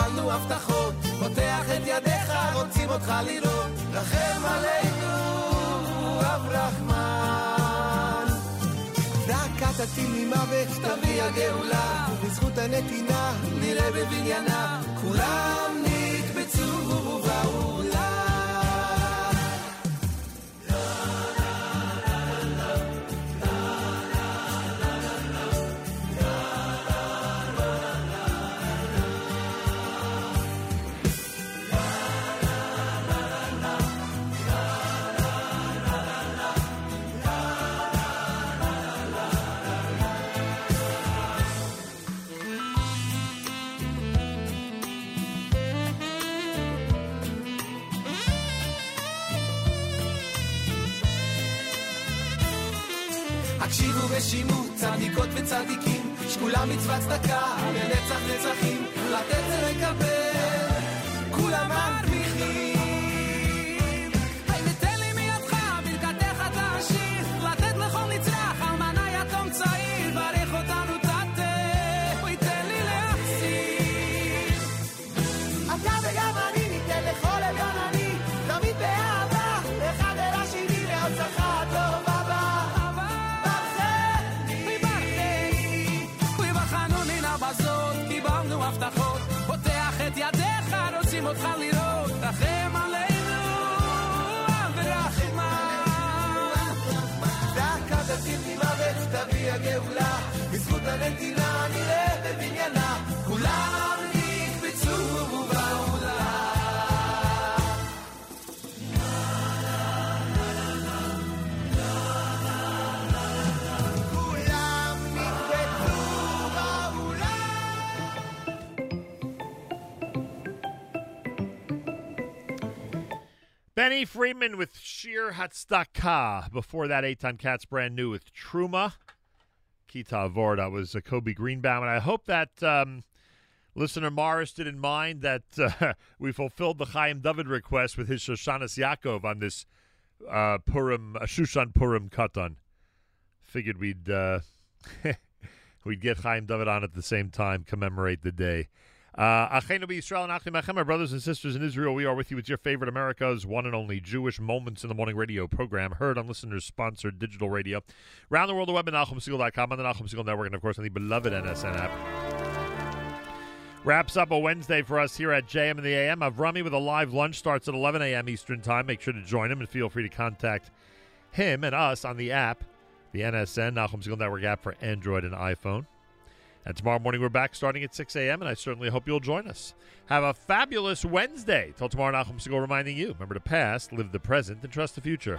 קיבלנו הבטחות, פותח את ידיך, רוצים אותך לראות, רחם עלינו, רב רחמן. דקה תציל ממוות, תביא הגאולה, בזכות הנתינה, נראה בבניינה, כולם נקבצו באולם. שכולם מצוות צדקה, לנצח נצחים, לתת ולקבל, Benny Freeman with Sheer Hatstaka. Before that, Eitan Katz brand new with Truma. Kita Vorda was uh, Kobe Greenbaum. And I hope that um, listener Morris didn't mind that uh, we fulfilled the Chaim David request with his Shoshanas Yaakov on this uh, Purim, uh, Shushan Purim Katan. Figured we'd uh, we'd get Chaim David on at the same time, commemorate the day. Uh, Achenu Yisrael and Achim brothers and sisters in Israel, we are with you with your favorite America's one and only Jewish Moments in the Morning radio program, heard on listeners-sponsored digital radio. Around the world, the web at NachumSegal.com, on the Nachum Segal Network, and of course on the beloved NSN app. Wraps up a Wednesday for us here at JM and the AM. Avrami with a live lunch starts at 11 a.m. Eastern Time. Make sure to join him and feel free to contact him and us on the app, the NSN, Nachum Segal Network app for Android and iPhone. And tomorrow morning we're back starting at 6 a.m., and I certainly hope you'll join us. Have a fabulous Wednesday. Till tomorrow, Nachum Segal reminding you, remember the past, live the present, and trust the future.